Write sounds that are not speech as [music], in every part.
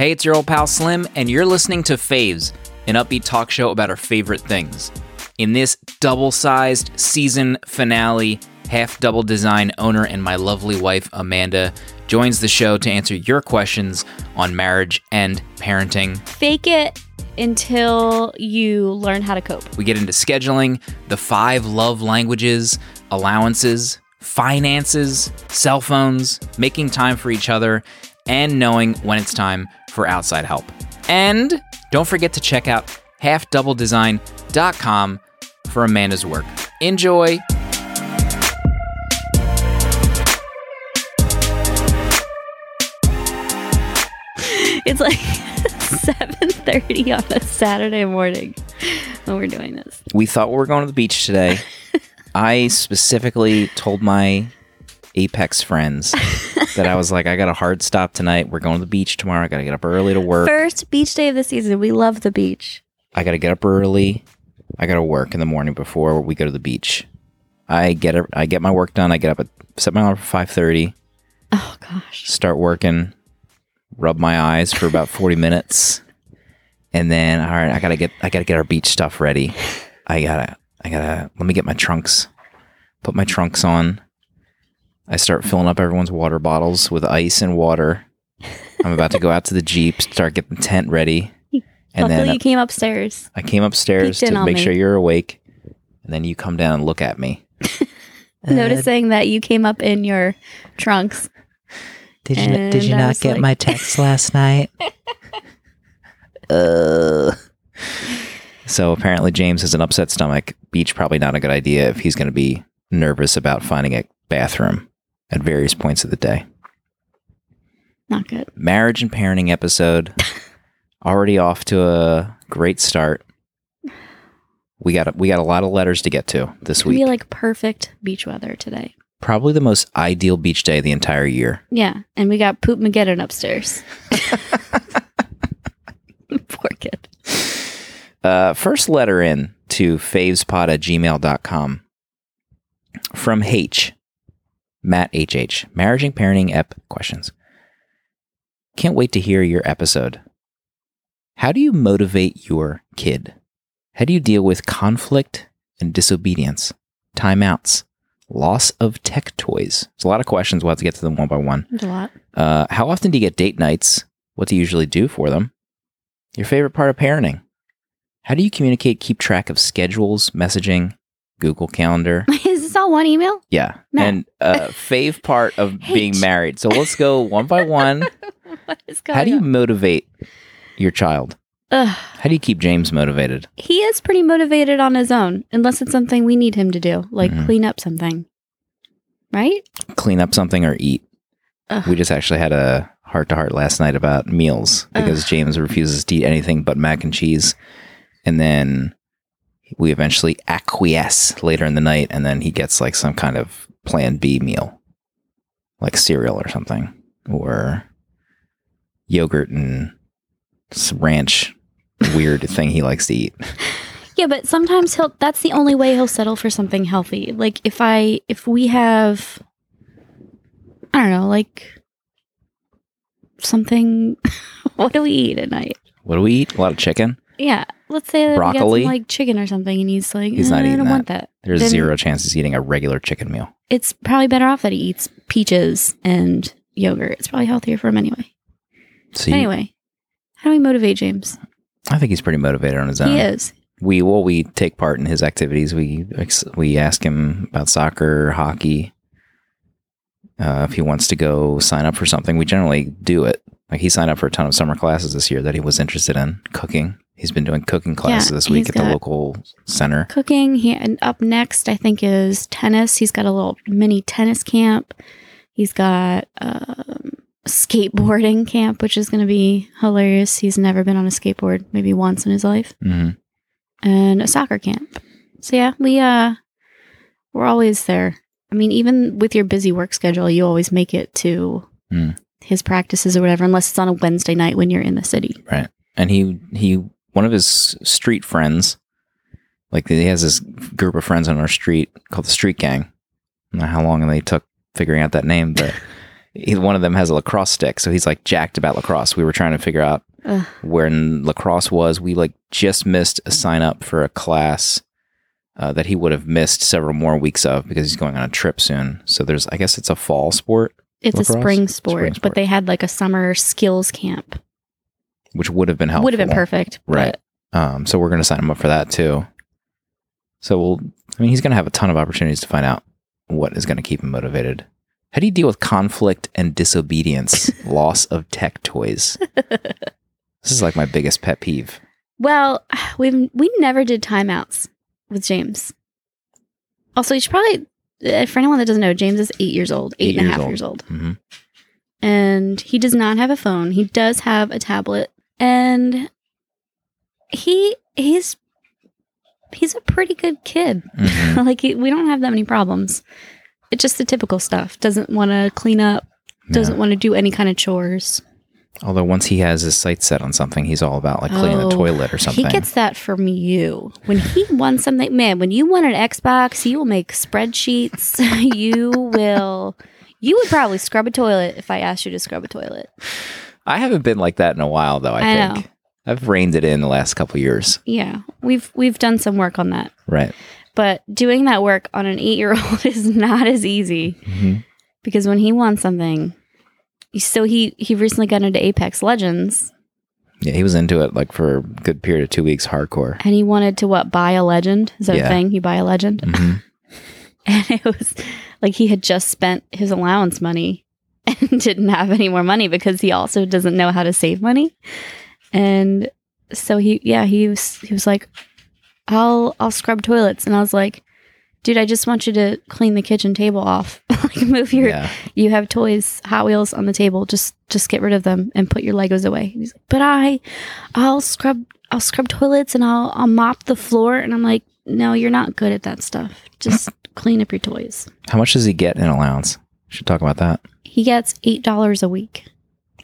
Hey, it's your old pal Slim, and you're listening to Faves, an upbeat talk show about our favorite things. In this double sized season finale, Half Double Design owner and my lovely wife, Amanda, joins the show to answer your questions on marriage and parenting. Fake it until you learn how to cope. We get into scheduling, the five love languages, allowances, finances, cell phones, making time for each other, and knowing when it's time for outside help. And don't forget to check out halfdoubledesign.com for Amanda's work. Enjoy. It's like [laughs] 7:30 on a Saturday morning when we're doing this. We thought we were going to the beach today. [laughs] I specifically told my Apex friends [laughs] that I was like, I got a hard stop tonight. We're going to the beach tomorrow. I got to get up early to work. First beach day of the season. We love the beach. I got to get up early. I got to work in the morning before we go to the beach. I get it. I get my work done. I get up at set my alarm for five thirty. Oh gosh. Start working. Rub my eyes for about forty [laughs] minutes, and then all right, I gotta get I gotta get our beach stuff ready. I gotta I gotta let me get my trunks. Put my trunks on. I start filling up everyone's water bottles with ice and water. I'm about to go out to the jeep, start getting the tent ready. [laughs] And Luckily, then you came upstairs. I came upstairs Peeked to make me. sure you're awake, and then you come down and look at me. Uh, [laughs] noticing that you came up in your trunks. Did you n- did you I not get like- my text last [laughs] night? uh. So apparently James has an upset stomach. Beach probably not a good idea if he's going to be nervous about finding a bathroom at various points of the day. Not good. Marriage and parenting episode [laughs] already off to a great start. We got a, we got a lot of letters to get to this gonna week. be like perfect beach weather today. Probably the most ideal beach day of the entire year. Yeah, and we got Poop Mageddon upstairs. [laughs] [laughs] Poor kid. Uh, first letter in to favespod at gmail.com from H. Matt HH. Marriage and parenting ep questions. Can't wait to hear your episode. How do you motivate your kid? How do you deal with conflict and disobedience, timeouts, loss of tech toys? There's a lot of questions. We'll have to get to them one by one. There's a lot. Uh, how often do you get date nights? What do you usually do for them? Your favorite part of parenting? How do you communicate, keep track of schedules, messaging, Google Calendar? [laughs] Is this all one email? Yeah. Matt. And uh, fave part of [laughs] being married. So let's go one by one. [laughs] what is going How do you on? motivate your child? Ugh. How do you keep James motivated? He is pretty motivated on his own, unless it's something we need him to do, like Mhm. clean up something. Right? Clean up something or eat? Ugh. We just actually had a heart to heart last night about meals because. James refuses to eat anything but mac and cheese. And then we eventually acquiesce later in the night, and then he gets like some kind of plan B meal, like cereal or something, or yogurt and ranch, weird thing he likes to eat. [laughs] Yeah, but sometimes he'll that's the only way he'll settle for something healthy. Like if I if we have I don't know, like something [laughs] what do we eat at night? What do we eat? A lot of chicken. Yeah. Let's say that Broccoli? some like chicken or something and he's like, He's "Eh, not I eating don't that. want that. There's Then- zero chance he's eating a regular chicken meal. It's probably better off that he eats peaches and yogurt. It's probably healthier for him anyway. So you- Anyway, how do we motivate James? I think he's pretty motivated on his own. He is. we well we take part in his activities we ex- we ask him about soccer hockey uh, if he wants to go sign up for something we generally do it like he signed up for a ton of summer classes this year that he was interested in cooking he's been doing cooking classes this week at the local center Cooking. He, and up next, I think, is tennis. He's got a little mini tennis camp. He's got um, skateboarding camp, which is going to be hilarious. He's never been on a skateboard, maybe once in his life, hmm and a soccer camp. So yeah, we uh, we're always there. I mean, even with your busy work schedule, you always make it to Mm. his practices or whatever, unless it's on a Wednesday night when you're in the city. right and he he one of his street friends like he has this group of friends on our street called the street gang I don't know how long they took figuring out that name but [laughs] he, one of them has a lacrosse stick, so he's like jacked about lacrosse. We were trying to figure out Ugh. when lacrosse was. We like just missed a sign up for a class uh, that he would have missed several more weeks of because he's going on a trip soon. So there's, I guess it's a fall sport, It's Lacrosse? a spring sport, Spring sport. but they had like a summer skills camp. Which would have been helpful. Would have been perfect. Right. Um, so we're going to sign him up for that too. So we'll, I mean, he's going to have a ton of opportunities to find out what is going to keep him motivated. How do you deal with conflict and disobedience, [laughs] loss of tech toys? This is like my biggest pet peeve. Well, [sighs] we we never did timeouts with James. Also, you should probably for anyone that doesn't know, James is eight years old, Eight eight and years old. years old, hmm and he does not have a phone. He does have a tablet, and he he's he's a pretty good kid. hmm [laughs] like he, we don't have that many problems. It's just the typical stuff. Doesn't want to clean up. Doesn't want to do any kind of chores. Although once he has his sights set on something, he's all about like cleaning Oh, the toilet or something. He gets that from you. When he wants something, man, when you want an Xbox, you will make spreadsheets. [laughs] you will, you would probably scrub a toilet if I asked you to scrub a toilet. I haven't been like that in a while, though. I, I think know. I've reined it in the last couple years. Yeah, we've we've done some work on that, Right. but doing that work on an eight year old [laughs] is not as easy hmm because when he wants something, so he he recently got into Apex Legends Yeah, he was into it like for a good period of two weeks, hardcore. and he wanted to what buy a legend. Is that Yeah. a thing? You buy a legend. hmm [laughs] and it was like he had just spent his allowance money [laughs] didn't have any more money because he also doesn't know how to save money. And so he yeah he was he was like i'll i'll scrub toilets. And i was like dude i just want you to clean the kitchen table off. [laughs] Like move your Yeah. you have toys hot wheels on the table. Just just get rid of them and put your legos away. And he's like but i i'll scrub i'll scrub toilets and i'll i'll mop the floor. And i'm like no you're not good at that stuff. Just [laughs] clean up your toys. How much does he get in allowance? Should talk about that. He gets eight dollars a week.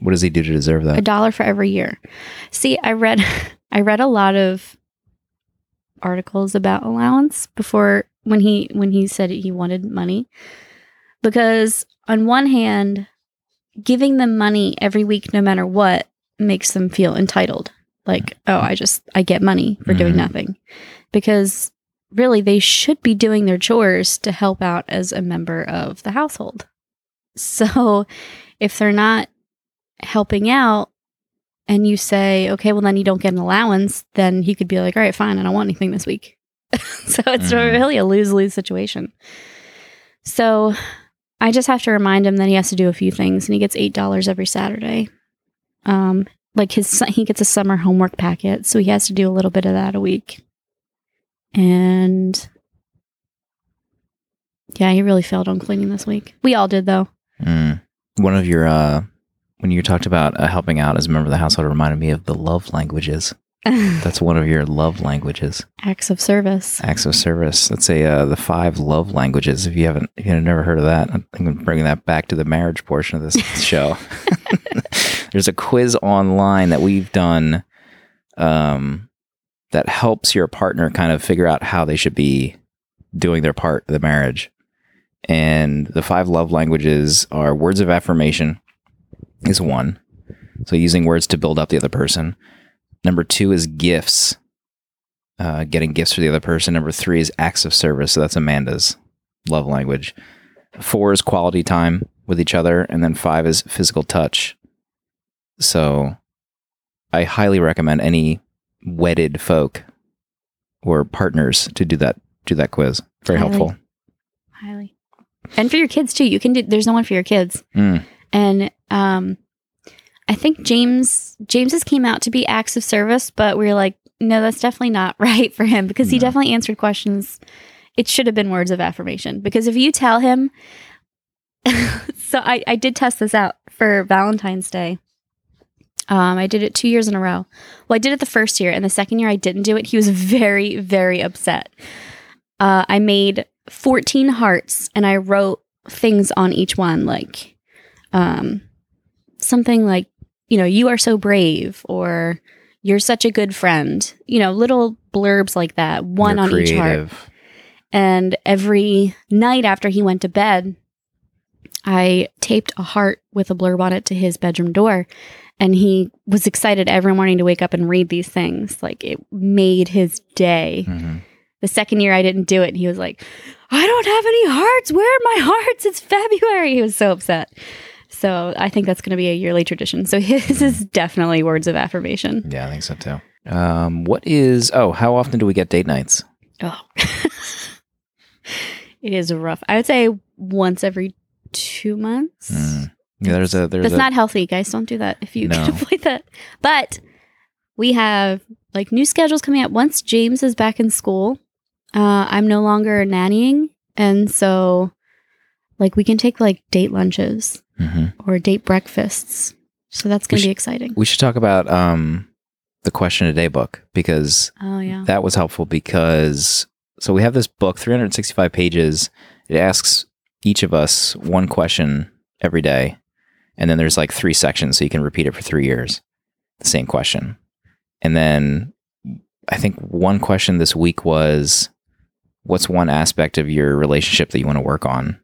What does he do to deserve that? a dollar for every year. See i read [laughs] i read a lot of articles about allowance before when he when he said he wanted money. Because on one hand giving them money every week no matter what makes them feel entitled. Like oh i just i get money for doing Mhm. nothing. Because really they should be doing their chores to help out as a member of the household so [laughs] if they're not helping out and you say okay well then you don't get an allowance then he could be like all right fine i don't want anything this week [laughs] so it's Mhm. really a lose-lose situation so I just have to remind him that he has to do a few things, and he gets eight dollars every Saturday. Um, like his he gets a summer homework packet, so he has to do a little bit of that a week. And yeah, he really failed on cleaning this week. We all did though. Mm. One of your, uh, when you talked about uh, helping out as a member of the household, it reminded me of the love languages. [laughs] That's one of your love languages. Acts of service. Acts of service. Let's say uh, the five love languages. If you haven't, if you've never heard of that, I'm going to bring that back to the marriage portion of this [laughs] show. [laughs] There's a quiz online that we've done um, that helps your partner kind of figure out how they should be doing their part of the marriage. And the five love languages are words of affirmation is one. So using words to build up the other person. Number two is gifts uh, getting gifts for the other person. Number three is acts of service. So that's Amanda's love language. Four is quality time with each other. And then five is physical touch. So I highly recommend any wedded folk or partners to do that do that quiz. Very Highly. helpful. Highly. And for your kids too. You can do there's no one for your kids. Mm. And um I think James James's came out to be acts of service, but we are like, no, that's definitely not [laughs] right for him because he definitely answered questions. It should have been words of affirmation. Because if you tell him [laughs] so I, I did test this out for Valentine's Day. Um, I did it two years in a row. Well, I did it the first year, and the second year I didn't do it. He was [laughs] very, very upset. Uh, I made 14 hearts and I wrote things on each one, like um, something like, you know, you are so brave, or you're such a good friend, you know, little blurbs like that, one You're on each heart. And every night after he went to bed, I taped a heart with a blurb on it to his bedroom door. And he was excited every morning to wake up and read these things. Like it made his day. Mhm. The second year I didn't do it, and he was like, I don't have any hearts. Where are my [laughs] hearts? It's February. He was so upset. So I think that's going to be a yearly tradition. So [laughs] his is definitely words of affirmation. Yeah, I think so too. Um, what is? Oh, how often do we get date nights? Oh, [laughs] it is rough. I would say once every two months. Mm. Yeah, there's a there's That's a not healthy, guys. Don't do that if you No. can avoid that. But we have like new schedules coming out. Once James is back in school, uh, I'm no longer nannying, and so like we can take like date lunches Mhm. or date breakfasts. So that's going to be exciting. We should talk about um the question a day book because oh yeah. that was helpful because so we have this book 365 pages it asks each of us one question every day and then there's like three sections so you can repeat it for three years the same question and then i think one question this week was what's one aspect of your relationship that you want to work on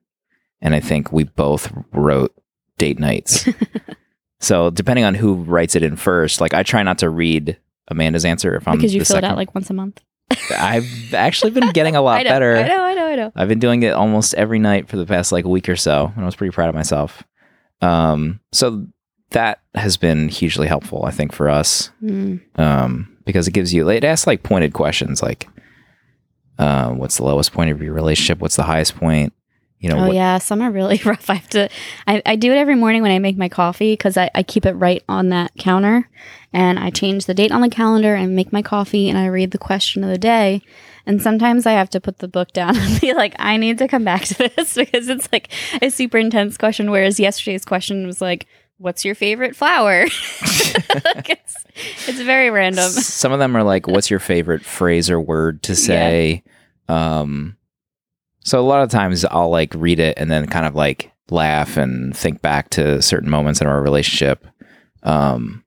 and i think we both wrote date nights [laughs] so depending on who writes it in first like i try not to read amanda's answer if i'm because you the fill it out like once a month. I've actually been [laughs] getting a lot I know, better. I know, I know, I know. I've been doing it almost every night for the past like week or so, and I was pretty proud of myself. Um, so that has been hugely helpful, I think, for us, Mm. um, because it gives you it asks like pointed questions, like, uh, what's the lowest point of your relationship? What's the highest point? You know, Oh what, yeah, some are really [laughs] rough. I have to. I, I do it every morning when I make my coffee because I, I keep it right on that counter, and I change the date on the calendar and make my coffee, and I read the question of the day. And sometimes I have to put the book down [laughs] and be like, I need to come back to this [laughs] because it's like a super intense question. Whereas yesterday's question was like, "What's your favorite flower?" [laughs] like it's it's very random. Some of them are like, "What's your favorite phrase or word to say?" Um, so a lot of times I'll like read it and then kind of like laugh and think back to certain moments in our relationship. Um,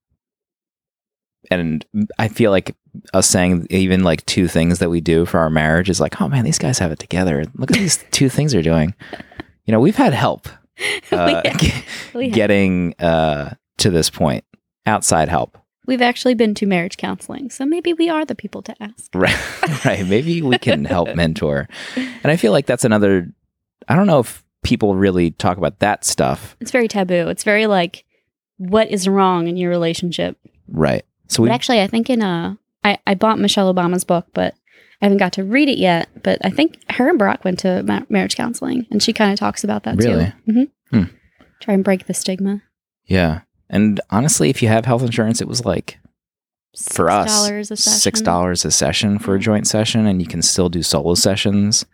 and I feel like us saying even like two things that we do for our marriage is like, oh man, these guys have it together. Look at these two things they're doing. You know, we've had help uh, [laughs] We getting uh, to this point, outside help. We've actually been to marriage counseling, so maybe we are the people to ask. Right. [laughs] right. Maybe we can help [laughs] mentor. And I feel like that's another I don't know if people really talk about that stuff. It's very taboo. It's very like, what is wrong in your relationship? Right. So we But actually, I think in uh, I I bought Michelle Obama's book, but I haven't got to read it yet. But I think her and Barack went to ma- marriage counseling, and she kind of talks about that Really? too. hmm Hmm. Try and break the stigma. Yeah. And honestly, if you have health insurance, it was like for us $6 a session. six dollars a session for a joint session, and you can still do solo sessions,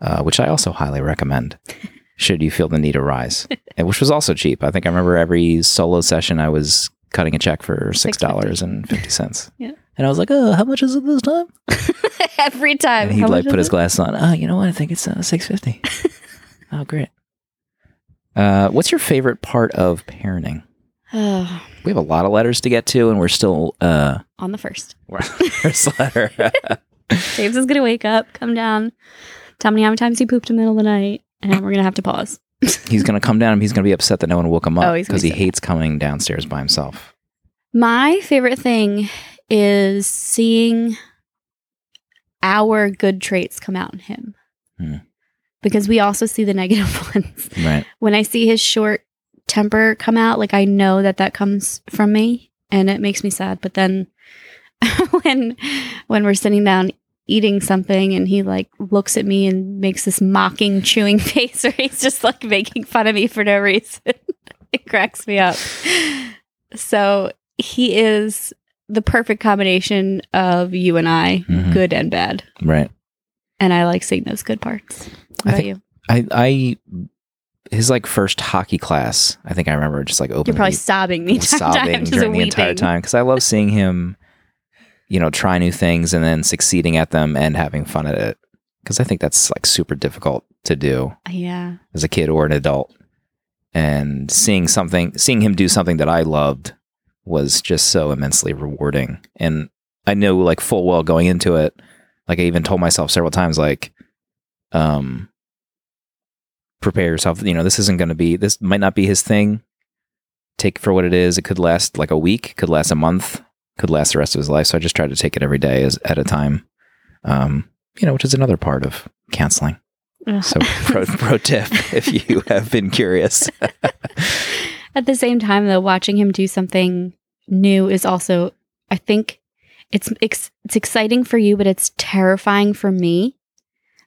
uh, which I also highly recommend. [laughs] should you feel the need arise, and which was also cheap. I think I remember every solo session I was cutting a check for six dollars and fifty cents. [laughs] Yeah. and I was like, "Oh, how much is it this time?" [laughs] [laughs] Every time. And he'd How like put his it? glasses on. Oh, you know what? I think it's uh, six fifty. [laughs] oh, great. Uh, what's your favorite part of parenting? Oh, [sighs] We have a lot of letters to get to, and we're still uh, on the first. [laughs] we're on the first letter. James is gonna wake up, come down, tell me how many times he pooped in the middle of the night, and we're gonna have to pause. he's gonna come down, and he's gonna be upset that no one woke him Oh, up because be he hates coming downstairs by himself. My favorite thing is seeing our good traits come out in him. Hmm. Because we also see the negative [laughs] ones. Right. When I see his short temper come out, like I know that that comes from me and it makes me sad. But then [laughs] when when we're sitting down eating something and he like looks at me and makes this mocking chewing [laughs] face or he's just like making fun of me for no reason. it cracks me up. So he is the perfect combination of you and I, Mhm. good and bad. Right. And I like seeing those good parts. What I about think- you? I I his like first hockey class. I think I remember just like You're probably sobbing the entire sobbing [laughs] time, during the weeping. entire time because I love seeing him, you know, try new things and then succeeding at them and having fun at it. Because I think that's like super difficult to do Yeah. as a kid or an adult. And seeing something, seeing him do something that I loved was just so immensely rewarding. And I knew like full well going into it, like I even told myself several times, like, um, prepare yourself. You know, this isn't going to be. This might not be his thing. Take for what it is. It could last like a week. Could last a month. Could last the rest of his life. So I just tried to take it every day as at a time. Um, you know, which is another part of canceling. So pro, [laughs] pro tip if you have been curious. [laughs] At the same time, though, watching him do something new is also, I think, it's ex- it's exciting for you, but it's terrifying for me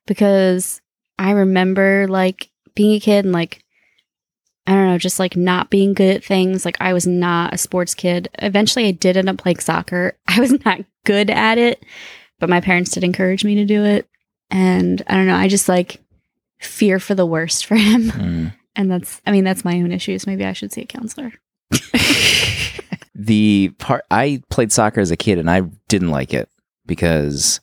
because I remember like being a kid and like I don't know, just like not being good at things. Like I was not a sports kid. Eventually, I did end up playing soccer. [laughs] I was not good at it, but my parents did encourage me to do it. And I don't know, I just like fear for the worst for him. Mm. And that's, I mean, that's my own issues. Maybe I should see a counselor. the part I played soccer as a kid and I didn't like it because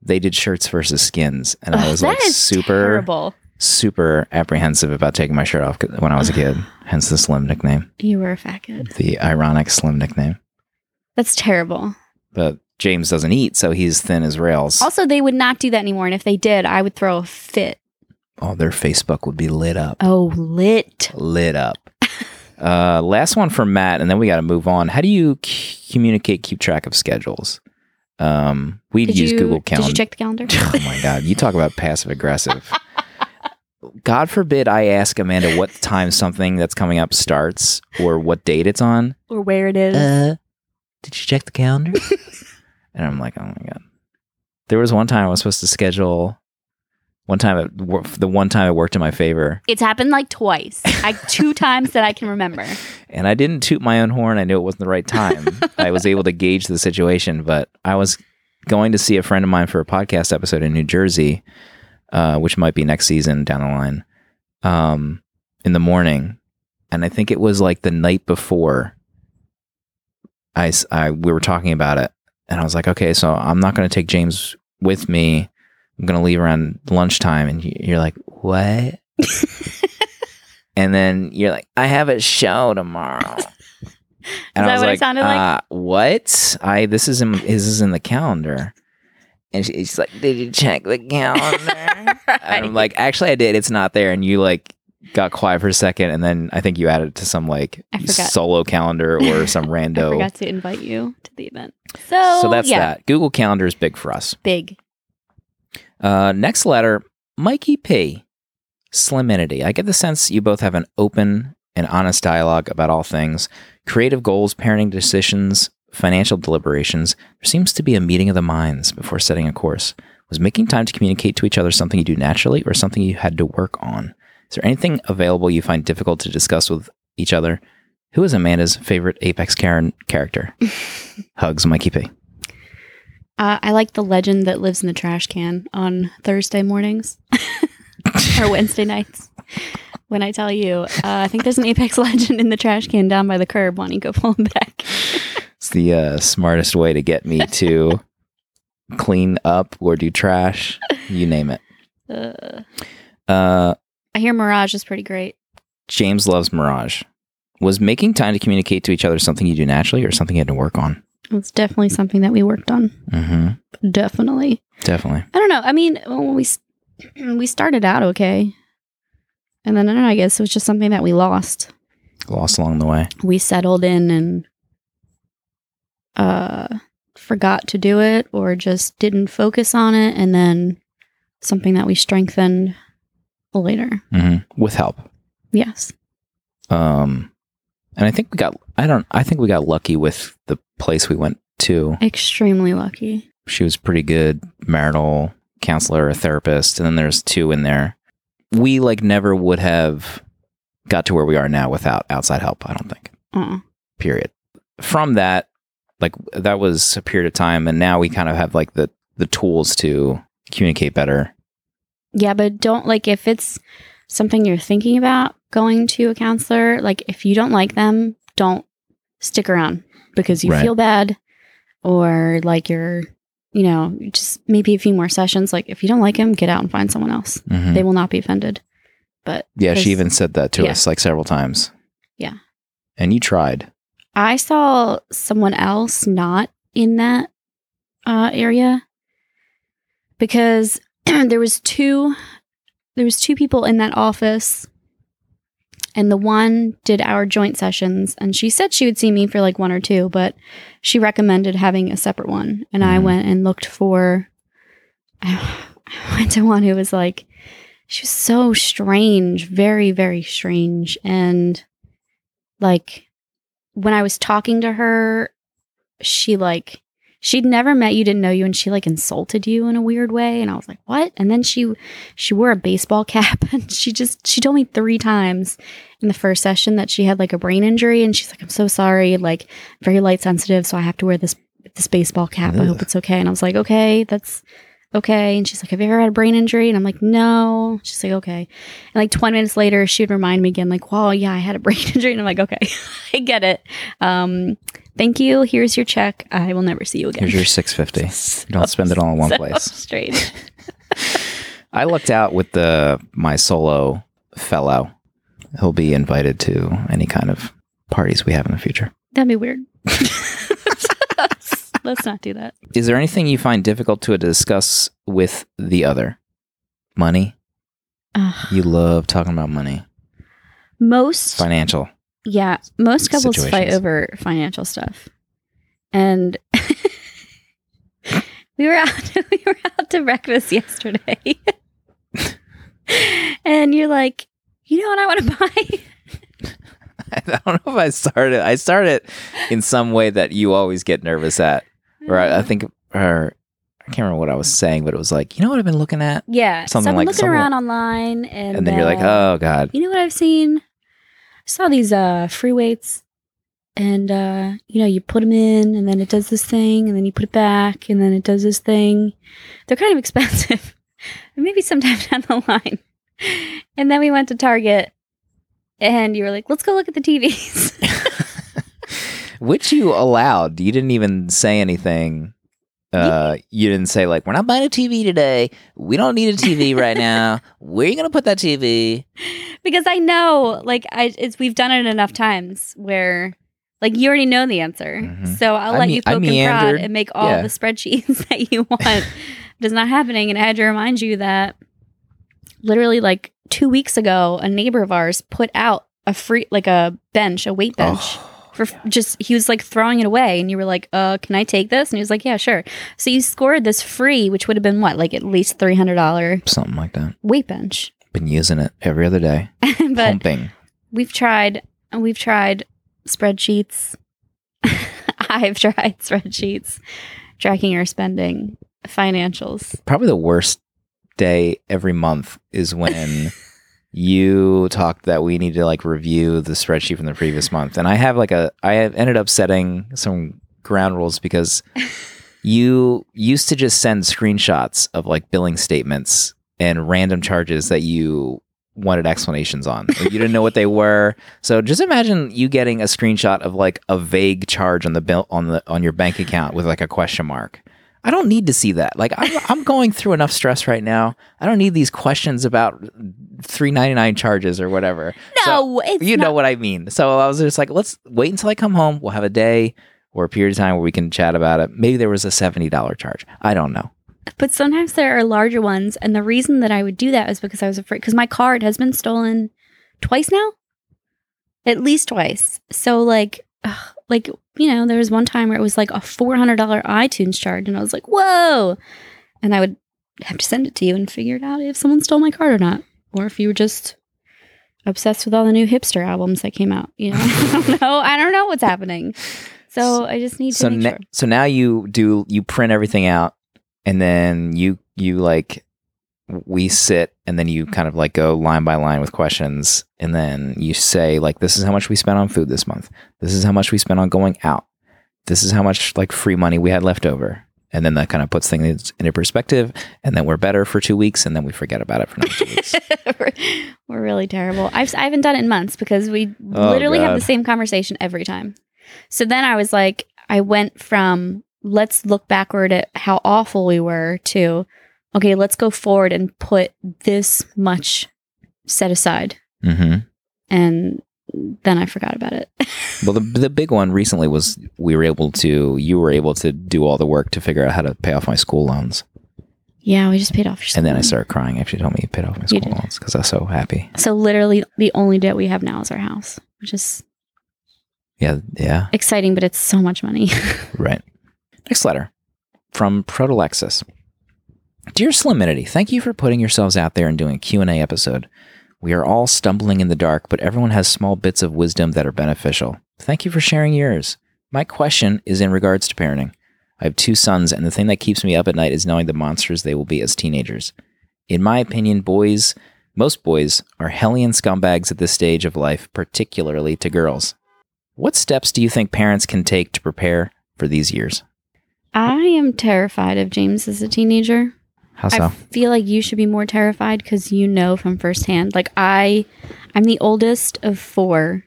they did shirts versus skins and I was like super terrible. super apprehensive about taking my shirt off when I was a kid. [sighs] Hence the slim nickname, You were a fat kid. the ironic slim nickname. That's terrible. But James doesn't eat, so he's thin as rails. Also, they would not do that anymore. And if they did, I would throw a fit. Oh, their Facebook would be lit up. Oh, lit. lit up. [laughs] Uh, last one from Matt, and then we got to move on. How do you c- communicate, keep track of schedules? Um, we Did use you, Google Did Calendar. you check the calendar? [laughs] oh my god, you talk about passive aggressive. [laughs] God forbid I ask Amanda what time something that's coming up starts or what date it's on. or where it is? Uh, did you check the calendar? and I'm like, oh my god. There was one time I was supposed to schedule. One time, it, the one time it worked in my favor, it's happened like twice. I two [laughs] times that I can remember. and I didn't toot my own horn. I knew it wasn't the right time. I was able to gauge the situation, but I was going to see a friend of mine for a podcast episode in New Jersey, uh, which might be next season down the line, um, in the morning, and I think it was like the night before. I, I- we were talking about it, and I was like, okay, so I'm not going to take James with me. I'm going to leave around lunchtime, and you- you're like, what? [laughs] and then you're like, I have a show tomorrow. [laughs] And that I was what it like, sounded like? uh, what? I this is in this is in the calendar. And she- she's like, Did you check the calendar? [laughs] And I'm like, actually I did. It's not there. And you like got quiet for a second and then I think you added it to some like solo calendar or some I forgot to invite you to the event. So, so that's yeah, that. Google Calendar is big for us. big. Uh, next letter, Mikey P. Sliminity. I get the sense you both have an open and honest dialogue about all things creative goals, parenting decisions, financial deliberations. There seems to be a meeting of the minds before setting a course. Was making time to communicate to each other something you do naturally or something you had to work on? Is there anything available you find difficult to discuss with each other? Who is Amanda's favorite Apex Karen character? [laughs] Hugs, Mikey P. Uh, I like the legend that lives in the trash can on Thursday mornings [laughs] or Wednesday nights. When I tell you, uh, I think there's an Apex [laughs] legend in the trash can down by the curb. Why don't you go pull him back? It's the uh, smartest way to get me to clean up or do trash. You name it. Uh, Uh, I hear Mirage is pretty great. James loves Mirage. Was making time to communicate to each other something you do naturally or something you had to work on? It's definitely something that we worked on. Mm-hmm. Definitely. Definitely. I don't know. I mean, when we [clears throat] we started out okay, and then I don't know. I guess it was just something that we lost. Lost along the way. We settled in and uh forgot to do it, or just didn't focus on it, and then something that we strengthened later. hmm With help. Yes. Um, and I think we got. I don't. I think we got lucky with the place we went to. Extremely lucky. She was pretty good marital counselor, a therapist, and then there's two in there. We like never would have got to where we are now without outside help. I don't think. Uh. Period. From that, like that was a period of time, and now we kind of have like the the tools to communicate better. Yeah, but don't like if it's something you're thinking about going to a counselor, like if you don't like them, don't stick around because you Right. feel bad or like you're, you know, just maybe a few more sessions. Like if you don't like them, get out and find someone else. Mhm. They will not be offended. But Yeah, she even said that to Yeah. us like several times. Yeah. And you tried. I saw someone else not in that uh, area because [clears throat] there was two there was two people in that office and the one did our joint sessions and she said she would see me for like one or two but she recommended having a separate one and i Mhm. went and looked for [sighs] i went to one who was like she was so strange very very strange and like when i was talking to her she like she'd never met you didn't know you and she like insulted you in a weird way and i was like what? And then she she wore a baseball [laughs] cap and she just she told me three times in the first session that she had like a brain injury and she's like i'm so sorry like very light sensitive so i have to wear this this baseball cap. I hope it's okay. And i was like okay that's okay. And she's like have you ever had a brain injury? And i'm like no. She's like okay. And like 20 minutes later she would remind me again like wow yeah i had a brain [laughs] injury. And i'm like okay [laughs] i get it. Um thank you here's your check i will never see you again Here's your 650. [laughs] You don't spend it all in one so place. strange [laughs] I looked out with the my solo fellow. He'll be invited to any kind of parties we have in the future. that'd be weird [laughs] let's not do that Is there anything you find difficult to discuss with the other? Money? You love talking about money. most Financial. Yeah, most couples fight over financial stuff. And [laughs] we were out [laughs] we were out to breakfast yesterday. [laughs] and you're like, "You know what I want to buy?" I don't know if I started. I started in some way that you always get nervous at. Or I, I think, or I can't remember what I was saying, but it was like, you know what I've been looking at? yeah, something so I've been like- looking around online and And then you're like, uh, oh God. you know what I've seen? I saw these uh free weights and uh you know you put them in and then it does this thing and then you put it back and then it does this thing. They're kind of [laughs] expensive. Maybe sometime [laughs] down the line. And then we went to Target and you were like, "Let's go look at the TVs." [laughs] Which you allowed. You didn't even say anything. Uh, you didn't say like, "We're not buying a TV today. We don't need a TV right now. Where are you gonna put that TV?" Because I know like I it's we've done it enough times where like you already know the answer. Mhm. So I'll I let me- you I poke and prod meandered. and make all Yeah. the spreadsheets [laughs] that you [laughs] want. it is not happening. And I had to remind you that literally like two weeks ago, a neighbor of ours put out a free like a bench, a weight bench. Oh, For just, he was like throwing it away, and you were like, "Uh, can I take this?" And he was like, "Yeah, sure." So you scored this free, which would have been what, like at least three hundred dollar something like that. weight bench. Been using it every other day. [laughs] but Pumping. we've tried we've tried spreadsheets [laughs] i've tried spreadsheets tracking our spending financials Probably the worst day every month is when [laughs] you talked that we need to like review the spreadsheet from the previous month, and I have like a I have ended up setting some ground rules because you used to just send screenshots of like billing statements and random charges that you wanted explanations on. Like, you didn't know what they were. So just imagine you getting a screenshot of like a vague charge on the bill on the on your bank account with like a question mark. I don't need to see that. Like I'm, I'm going through enough stress right now. I don't need these questions about 399 charges or whatever. So- no it's you not, know what I mean. So I was just like, let's wait until I come home. We'll have a day or a period of time where we can chat about it. Maybe there was a $70 charge. I don't know. But sometimes there are larger ones and the reason that i would do that is because i was afraid because my card has been stolen twice now? At least twice. So like ugh, like you know there was one time where it was like a $400 itunes charge and i was like whoa! And i would have to send it to you and figure it out if someone stole my card or not or if you were just obsessed with all the new hipster albums that came out you know? [laughs] I don't know. I don't know what's happening. So i just need to So, make na- sure. so now you do, you print everything out and then you, you like, we sit and then you mm-hmm. kind of like go line by line with questions and then you say like this is how much we spent on food this month. This is how much we spent on going out. This is how much like free money we had left over. And then that kind of puts things into perspective and then we're better for two weeks and then we forget about it for another two weeks. [laughs] We're, really terrible. I've, I haven't done it in months because we Oh, literally have the same conversation every time. So then I was like, I went from let's look backward at how awful we were to, okay, let's go forward and put this much set aside. hmm And then I forgot about it. [laughs] well the, the big one recently was we were able to you were able to do all the work to figure out how to pay off my school loans Yeah, we just paid off your And then I started crying after you told me you paid off my school loans because I was so happy. So literally, the only debt we have now is our house, which is Yeah, yeah, exciting, but it's so much money. [laughs] right. Next letter from Protolexis. Dear Sliminity, thank you for putting yourselves out there and doing a Q&A episode. We are all stumbling in the dark, but everyone has small bits of wisdom that are beneficial. Thank you for sharing yours. My question is in regards to parenting. I have two sons, and the thing that keeps me up at night is knowing the monsters they will be as teenagers. In my opinion, boys, most boys, are hellion scumbags at this stage of life, particularly to girls. What steps do you think parents can take to prepare for these years? I am terrified of James as a teenager. How so? I feel like you should be more terrified because you know from firsthand. Like I, I'm the oldest of four.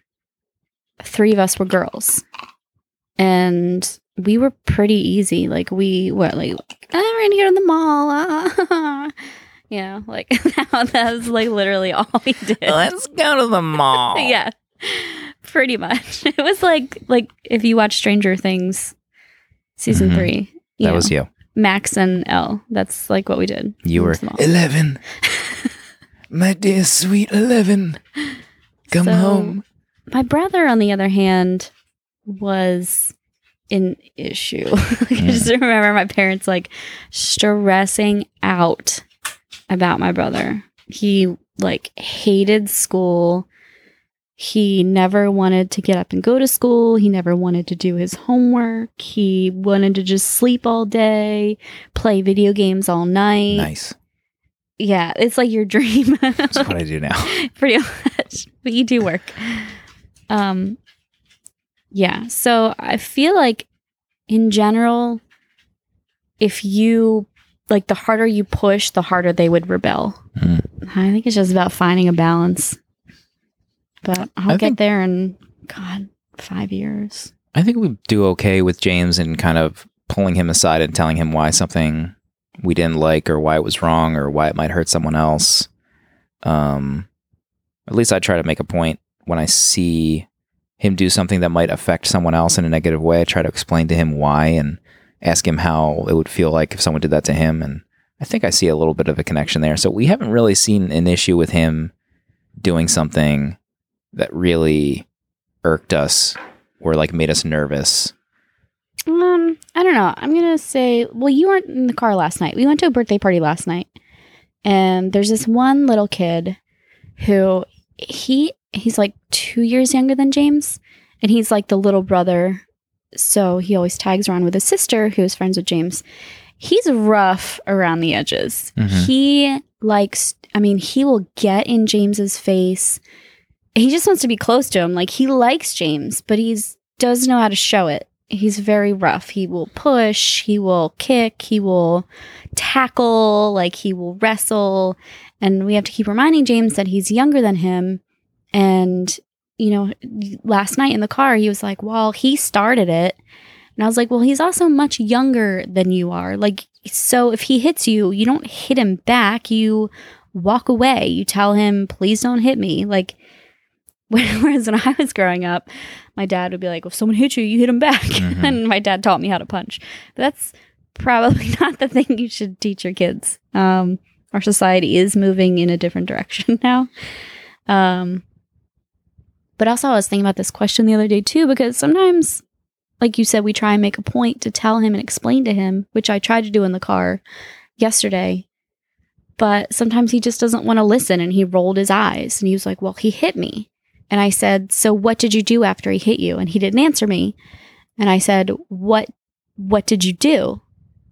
Three of us were girls, and we were pretty easy. Like we were like, oh, we're gonna go to the mall. Ah, [laughs] you know, like [laughs] that was like literally all we did. Let's go to the mall. [laughs] yeah, pretty much. It was like like if you watch Stranger Things, season Mhm. three. That you was you. Max and El. That's like what we did. You were Went to the mall. 11. [laughs] My dear sweet 11. Come So- home. My brother, on the other hand, was an issue. [laughs] I just remember my parents like stressing out about my brother. He like hated school. He never wanted to get up and go to school. He never wanted to do his homework. He wanted to just sleep all day, play video games all night. Nice. Yeah, it's like your [laughs] dream. That's what I do now. [laughs] pretty much but you do work um yeah so i feel like in general if you like the harder you push the harder they would rebel Mm. i think it's just about finding a balance but i'll I get think- there in god five years I think we do okay with James and kind of pulling him aside and telling him why something we didn't like or why it was wrong or why it might hurt someone else. Um, at least I try to make a point when I see him do something that might affect someone else in a negative way. I try to explain to him why and ask him how it would feel like if someone did that to him. And I think I see a little bit of a connection there. So we haven't really seen an issue with him doing something that really irked us or like made us nervous. Um, I don't know. I'm gonna say, well, you weren't in the car last night. We went to a birthday party last night, and there's this one little kid who he he's like two years younger than James, and he's like the little brother. So he always tags around with his sister, who's friends with James. He's rough around the edges. Mhm. He likes. I mean, he will get in James's face. He just wants to be close to him. Like he likes James, but he's doesn't know how to show it he's very rough. He will push, he will kick, he will tackle, like he will wrestle. And we have to keep reminding James that he's younger than him. And, you know, last night in the car, he was like, well, he started it. And I was like, well, he's also much younger than you are. Like, so if he hits you, you don't hit him back. You walk away. You tell him, please don't hit me. Like, [laughs] whereas when I was growing up, my dad would be like, if someone hits you, you hit them back. [laughs] Mhm. and my dad taught me how to punch. But that's probably [laughs] not the thing you should teach your kids. Um, our society is moving in a different direction now. Um, but also, I was thinking about this question the other day too, because sometimes, like you said, we try and make a point to tell him and explain to him, which I tried to do in the car yesterday. But sometimes he just doesn't want to listen and he rolled his eyes and he was like, Well, he hit me. And I said, "So what did you do after he hit you?" And he didn't answer me. And I said, "What what did you do?"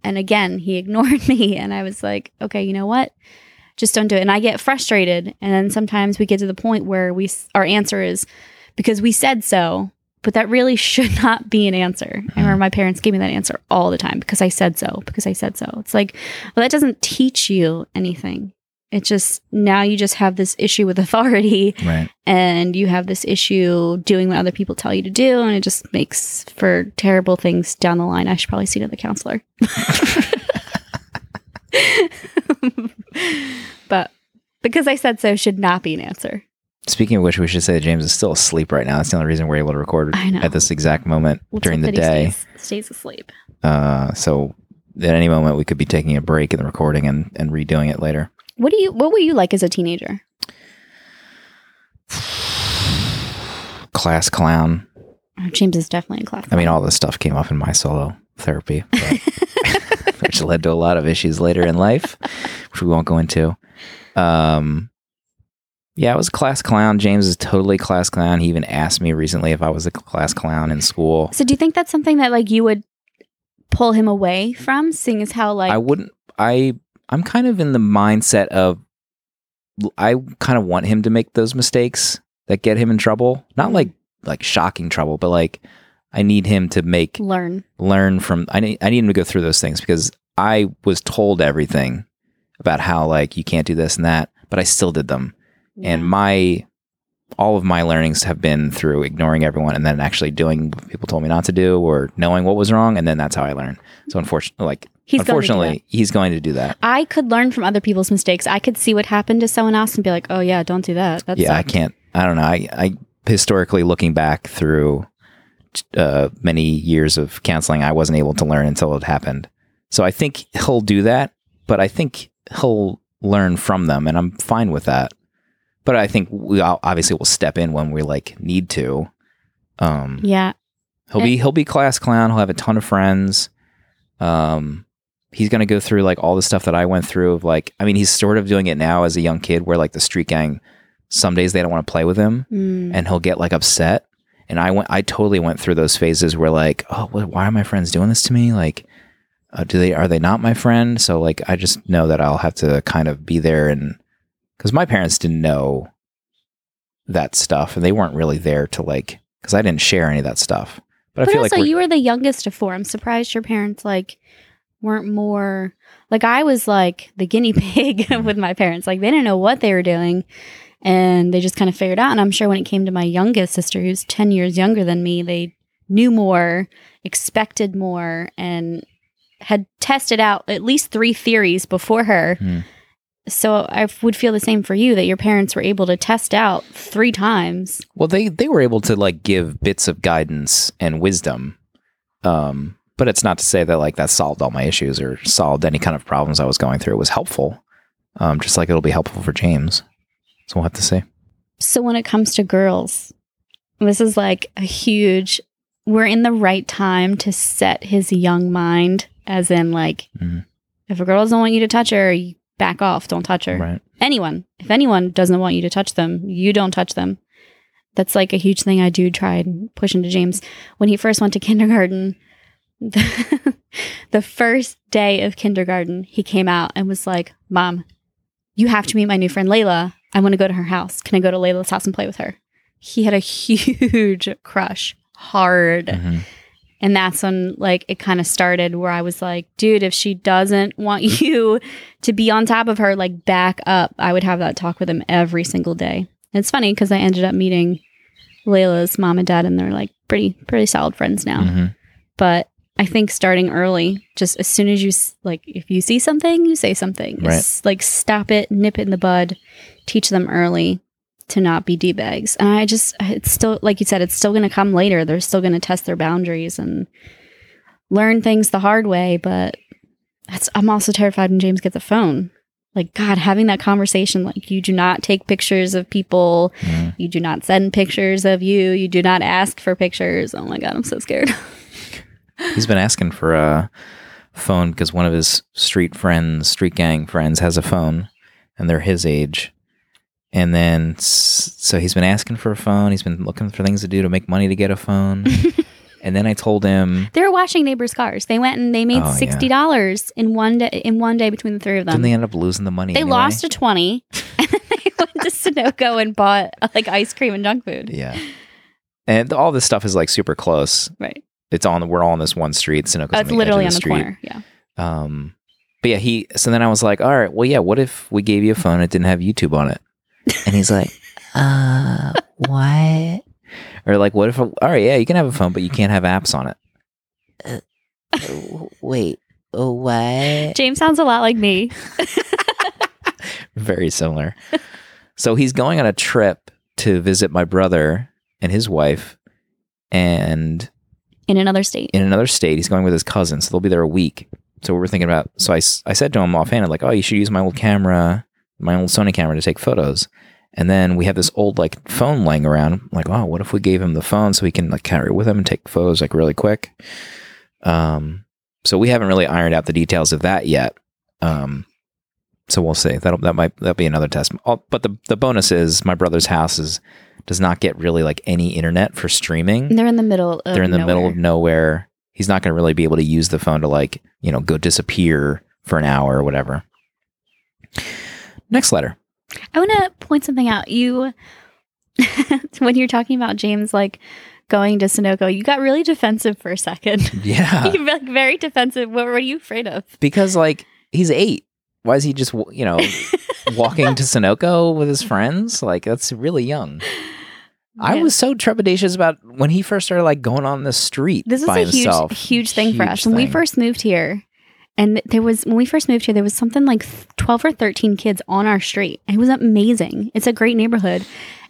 And again, he [laughs] ignored me and I was like, "Okay, you know what? Just don't do it." And I get frustrated and then sometimes we get to the point where we our answer is because we said so, but that really [laughs] should not be an answer. I hmm. remember my parents gave me that answer all the time because I said so, because I said so. It's like, well that doesn't teach you anything. It just now you just have this issue with [laughs] authority Right. and you have this issue doing what other people tell you to do and it just makes for terrible things down the line i should probably see to the counselor [laughs] but because i said so should not be an answer Speaking of which, we should say that James is still asleep right now. That's the only reason we're able to record at this exact moment Let's during the hope that he day. stays, stays asleep Uh, so at any moment we could be taking a break in the recording and, and redoing it later. What do you? What were you like as a teenager? Class clown. Oh, James is definitely a class. I mean, all this stuff came up in my solo therapy, [laughs] [laughs] which led to a lot of issues later in life, which we won't go into. Um, yeah, I was a class clown. James is totally class clown. He even asked me recently if I was a class clown in school. So do you think that's something that like you would pull him away from, seeing as how like I wouldn't. I I'm kind of in the mindset of I kind of want him to make those mistakes that get him in trouble. Not Mhm. like like shocking trouble, but like I need him to make learn? learn from. I need I need him to go through those things because I was told everything about how like you can't do this and that, but I still did them. And my all of my learnings have been through ignoring everyone and then actually doing what people told me not to do or knowing what was wrong and then that's how I learn. So unfortunately like He's going unfortunately he's going to do that. I could learn from other people's mistakes. I could see what happened to someone else and be like, "Oh yeah, don't do that." That's yeah, I can't I don't know. I I historically looking back through uh, many years of counseling, I wasn't able to learn until it happened. So I think he'll do that, but I think he'll learn from them and I'm fine with that. But I think we obviously will step in when we like need to. Um Yeah, He'll be he'll be class clown. He'll have a ton of friends. Um, he's gonna go through like all the stuff that I went through. Of like, I mean, he's sort of doing it now as a young kid, where like the street gang, some days they don't want to play with him, Mm. and he'll get like upset. And I went, I totally went through those phases where like, oh, wh- why are my friends doing this to me? Like, uh, do they are they not my friend? So like, I just know that I'll have to kind of be there and because my parents didn't know that stuff, and they weren't really there to like because I didn't share any of that stuff. But, But I feel also, like you were the youngest of four. I'm surprised your parents like weren't more like I was like the guinea [laughs] pig Mm-hmm. with my parents. Like they didn't know what they were doing, and they just kind of figured out. And I'm sure when it came to my youngest sister, who's ten years younger than me, they knew more, expected more, and had tested out at least three theories before her. Hmm. So I would feel the same for you that your parents were able to test out three times. Well, they they were able to like give bits of guidance and wisdom, um, but it's not to say that like that solved all my issues or solved any kind of problems I was going through. It was helpful, um, just like it'll be helpful for James. So we'll have to see. So when it comes to girls, this is like a huge we're in the right time to set his young mind as in like Mhm. if a girl doesn't want you to touch her, you back off, don't touch her. Right. Anyone. If anyone doesn't want you to touch them, you don't touch them. That's like a huge thing I do try and push into James. When he first went to kindergarten, the, [laughs] the first day of kindergarten, he came out and was like, Mom, you have to meet my new friend Layla. I want to go to her house. Can I go to Layla's house and play with her? He had a [laughs] huge crush, hard. Mhm. And that's when like it kind of started where I was like, dude, if she doesn't want [laughs] you to be on top of her, like back up. I would have that talk with him every single day. And it's funny because I ended up meeting Layla's mom and dad and they're like pretty pretty solid friends now. Mhm. But I think starting early, just as soon as you like if you see something, you say something. Right. S- like stop it, nip it in the bud, teach them early to not be d bags. And I just it's still like you said, it's still going to come later. They're still going to test their boundaries and learn things the hard way. But that's I'm also terrified when James gets a phone. Like God, having that conversation, like you do not take pictures of people, Mhm. you do not send pictures of you, you do not ask for pictures. Oh my God, I'm so scared. [laughs] He's been asking for a phone because one of his street friends, street gang friends, has a phone, and they're his age. And then, so he's been asking for a phone. He's been looking for things to do to make money to get a phone. [laughs] and then I told him, They were washing neighbors' cars. They went and they made Oh, yeah. sixty dollars in one day. In one day between the three of them, didn't they end up losing the money? They anyway? lost a twenty, [laughs] and then they [laughs] went to Sunoco and bought like ice cream and junk food. Yeah. And all this stuff is like super close. Right. It's on. We're all on this one street. Sunoco's That's on the edge of literally on the street. corner. Yeah. Um, but yeah, he. So then I was like, all right, well, yeah. What if we gave you a phone? It didn't have YouTube on it. And he's like, [laughs] uh, what? Or like, what if? All right, yeah, you can have a phone, but you can't have apps on it. [laughs] wait, oh, what? James sounds a lot like me. [laughs] Very similar. so he's going on a trip to visit my brother and his wife, and In another state. in another state. He's going with his cousin, so they'll be there a week. so we were thinking about. So I, I said to him offhand, like, "Oh, you should use my old camera, my old Sony camera to take photos." And then we have this old like phone laying around. I'm like, oh, what if we gave him the phone so he can like carry it with him and take photos like really quick? Um, so we haven't really ironed out the details of that yet. Um, so we'll see. That'll that might that'll be another test. But the the bonus is my brother's house is does not get really like any internet for streaming. They're in the middle of They're in the middle of nowhere. He's not going to really be able to use the phone to like you know go disappear for an hour or whatever. Next letter. I want to point something out. You, [laughs] when you're talking about James, like going to Sunoco, you got really defensive for a second. Yeah. [laughs] you like very defensive. What were you afraid of? because like he's eight. Why is he just you know [laughs] walking to Sunoco with his friends? Like that's really young. I was so trepidatious about when he first started like going on the street This is a huge, himself. huge thing for Huge us. When we first moved here, and there was when we first moved here, there was something like twelve or thirteen kids on our street. It was amazing. It's a great neighborhood,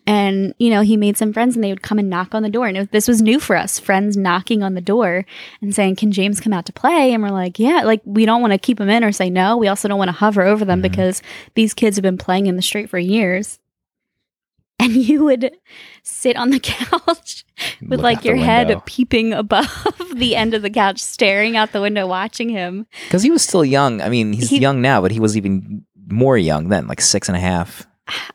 and you know he made some friends, and they would come and knock on the door. And it, this was new for us. Friends knocking on the door and saying, "Can James come out to play?" And we're like, "Yeah." Like we don't want to keep him in or say no. We also don't want to hover over them Mhm. because these kids have been playing in the street for years. And [laughs] you would sit on the [laughs] couch with Look like your head peeping above [laughs] the end of the couch, staring out the window, watching him. because he was still young. I mean, he's He- young now, but he was even more young then, like six and a half.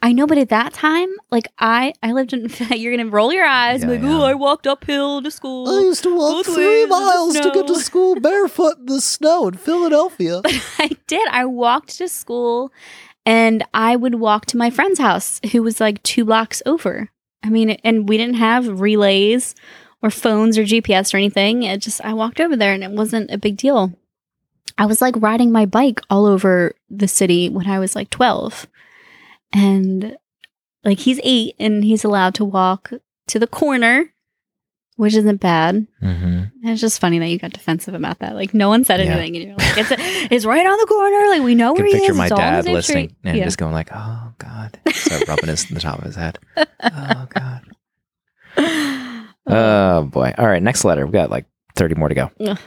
I know, but at that time, like I, I lived in. [laughs] You're gonna roll your eyes, Yeah, like, yeah. oh, I walked uphill to school. I used to walk three ways in the miles to get to school [laughs] barefoot in the snow in Philadelphia. But [laughs] I did. I walked to school, and I would walk to my friend's house, who was like two blocks over. I mean, and we didn't have relays or phones or GPS or anything. It just I walked over there, and it wasn't a big deal. I was like riding my bike all over the city when I was like twelve, and like he's eight, and he's allowed to walk to the corner, which isn't bad. Mm-hmm. It's just funny that you got defensive about that. Like no one said Yeah. anything, and you're like, "It's it's right on the corner. Like we know where he picture is. my It's all on the dad listening and yeah. just going like, "Oh God," start [laughs] rubbing his the top of his head. Oh God. [laughs] Oh boy. All right, next letter. We've got like 30 more to go. Ugh.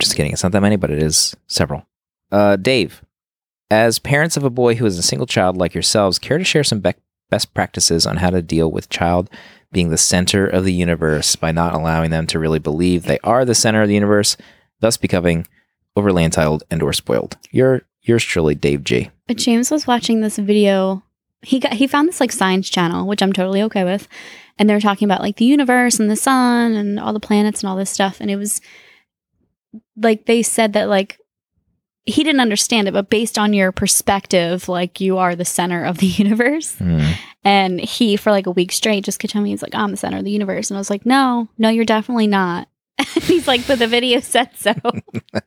Just kidding. It's not that many, but it is several. Uh, Dave, as parents of a boy who is a single child like yourselves, care to share some bec best practices on how to deal with child being the center of the universe by not allowing them to really believe they are the center of the universe, thus becoming overly entitled and or spoiled. You're yours truly, Dave G. But James was watching this video. He got he found this like science channel, which I'm totally okay with, and they were talking about like the universe and the sun and all the planets and all this stuff. And it was like they said that like he didn't understand it, but based on your perspective, like you are the center of the [laughs] universe. Hmm. And he, for like a week straight, just kept telling me, he's like, I'm the center of the universe. And I was like, no, no, you're definitely not. [laughs] And he's like, but the video [laughs] said so. and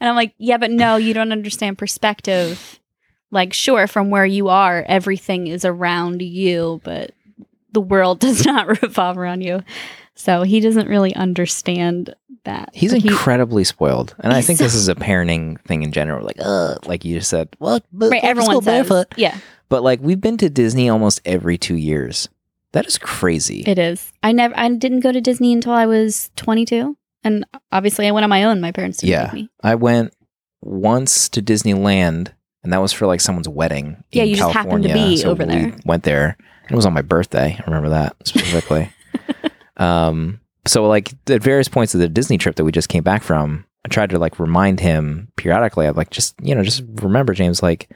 I'm like, yeah, but no, you don't understand perspective. Like, sure, from where you are, everything is around you, but the world does not revolve around you. So he doesn't really understand that. He's But he- incredibly spoiled, and I think so- this is a [laughs] parenting thing in general. Like, uh, like you just said, what? But right, everyone says. barefoot. Yeah, But like, we've been to Disney almost every two years. That is crazy. it is. I never, I didn't go to Disney until I was 22. And obviously, I went on my own. My parents didn't Yeah. take me. I went once to Disneyland, and that was for like someone's wedding. Yeah, you just happened to be so over there. Went there, it was on my birthday. I remember that specifically. [laughs] um, so like at various points of the Disney trip that we just came back from, I tried to like remind him periodically. I'm like, just you know, just remember, James. Like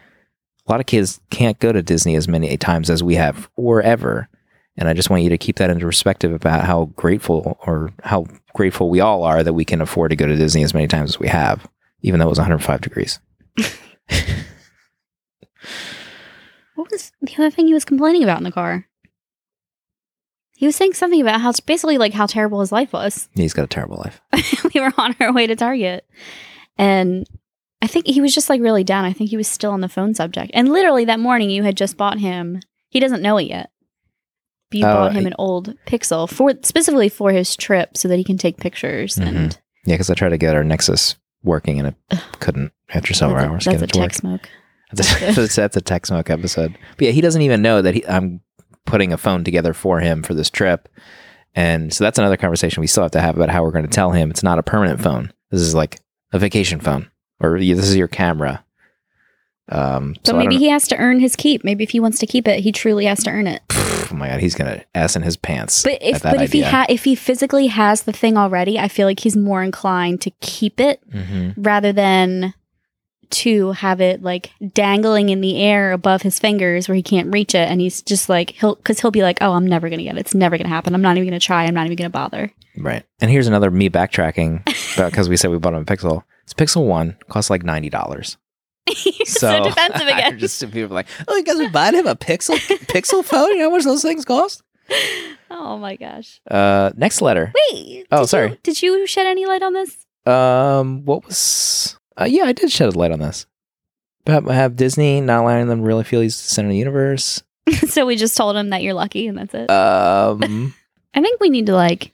a lot of kids can't go to Disney as many times as we have, or ever. And I just want you to keep that into perspective about how grateful or how grateful we all are that we can afford to go to Disney as many times as we have, even though it was 105 degrees. [laughs] What was the other thing he was complaining about in the car? He was saying something about how basically like how terrible his life was. He's got a terrible life. [laughs] we were on our way to Target. And I think he was just like really down. I think he was still on the phone subject. And literally that morning you had just bought him he doesn't know it yet. But you Oh, bought him I- an old pixel for specifically for his trip so that he can take pictures Mhm. and Yeah, because I tried to get our Nexus working and it couldn't after several that's a, hours. that's get a it to work. tech smoke. [laughs] That's a, that's a tech smoke episode. But yeah, he doesn't even know that he, I'm putting a phone together for him for this trip. And so that's another conversation we still have to have about how we're going to tell him it's not a permanent phone. This is like a vacation phone, or this is your camera. Um, So so maybe he has to earn his keep. Maybe if he wants to keep it, he truly has to earn it. oh my god, he's gonna ass in his pants. But if but if he ha- if he physically has the thing already, I feel like he's more inclined to keep it Mhm. rather than to have it like dangling in the air above his fingers where he can't reach it and he's just like he'll because he'll be like oh i'm never gonna get it it's never gonna happen i'm not even gonna try i'm not even gonna bother Right. And here's another me backtracking because we said we bought him a Pixel. It's Pixel One costs like ninety dollars. [laughs] He's so, defensive [laughs] again just people like, oh, you guys are buying him a Pixel Pixel [laughs] phone? You know how much those things cost? oh my gosh Uh, next letter. wait Oh, did sorry. you, did you shed any light on this Um, what was? Uh, yeah, I did shed a light on this. But have Disney not allowing them to really feel he's the center of the universe. [laughs] so we just told him that you're lucky and that's it Um, [laughs] i think we need to like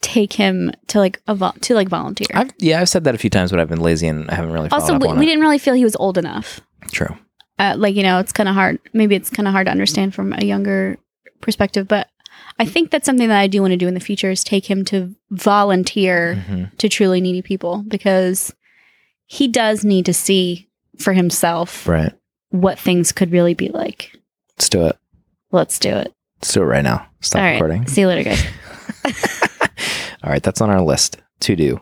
take him to like a vol- to like volunteer I've yeah, I've said that a few times, but I've been lazy and I haven't really. followed also we, we didn't really feel he was old enough True. uh, like you know it's kind of hard maybe it's kind of hard to understand from a younger perspective but i think that's something that i do want to do in the future is take him to volunteer Mhm. to truly needy people because he does need to see for himself Right. what things could really be like Let's do it. let's do it Let's do it right now. Stop All right. recording. see you later guys [laughs] [laughs] All right, that's on our list to do.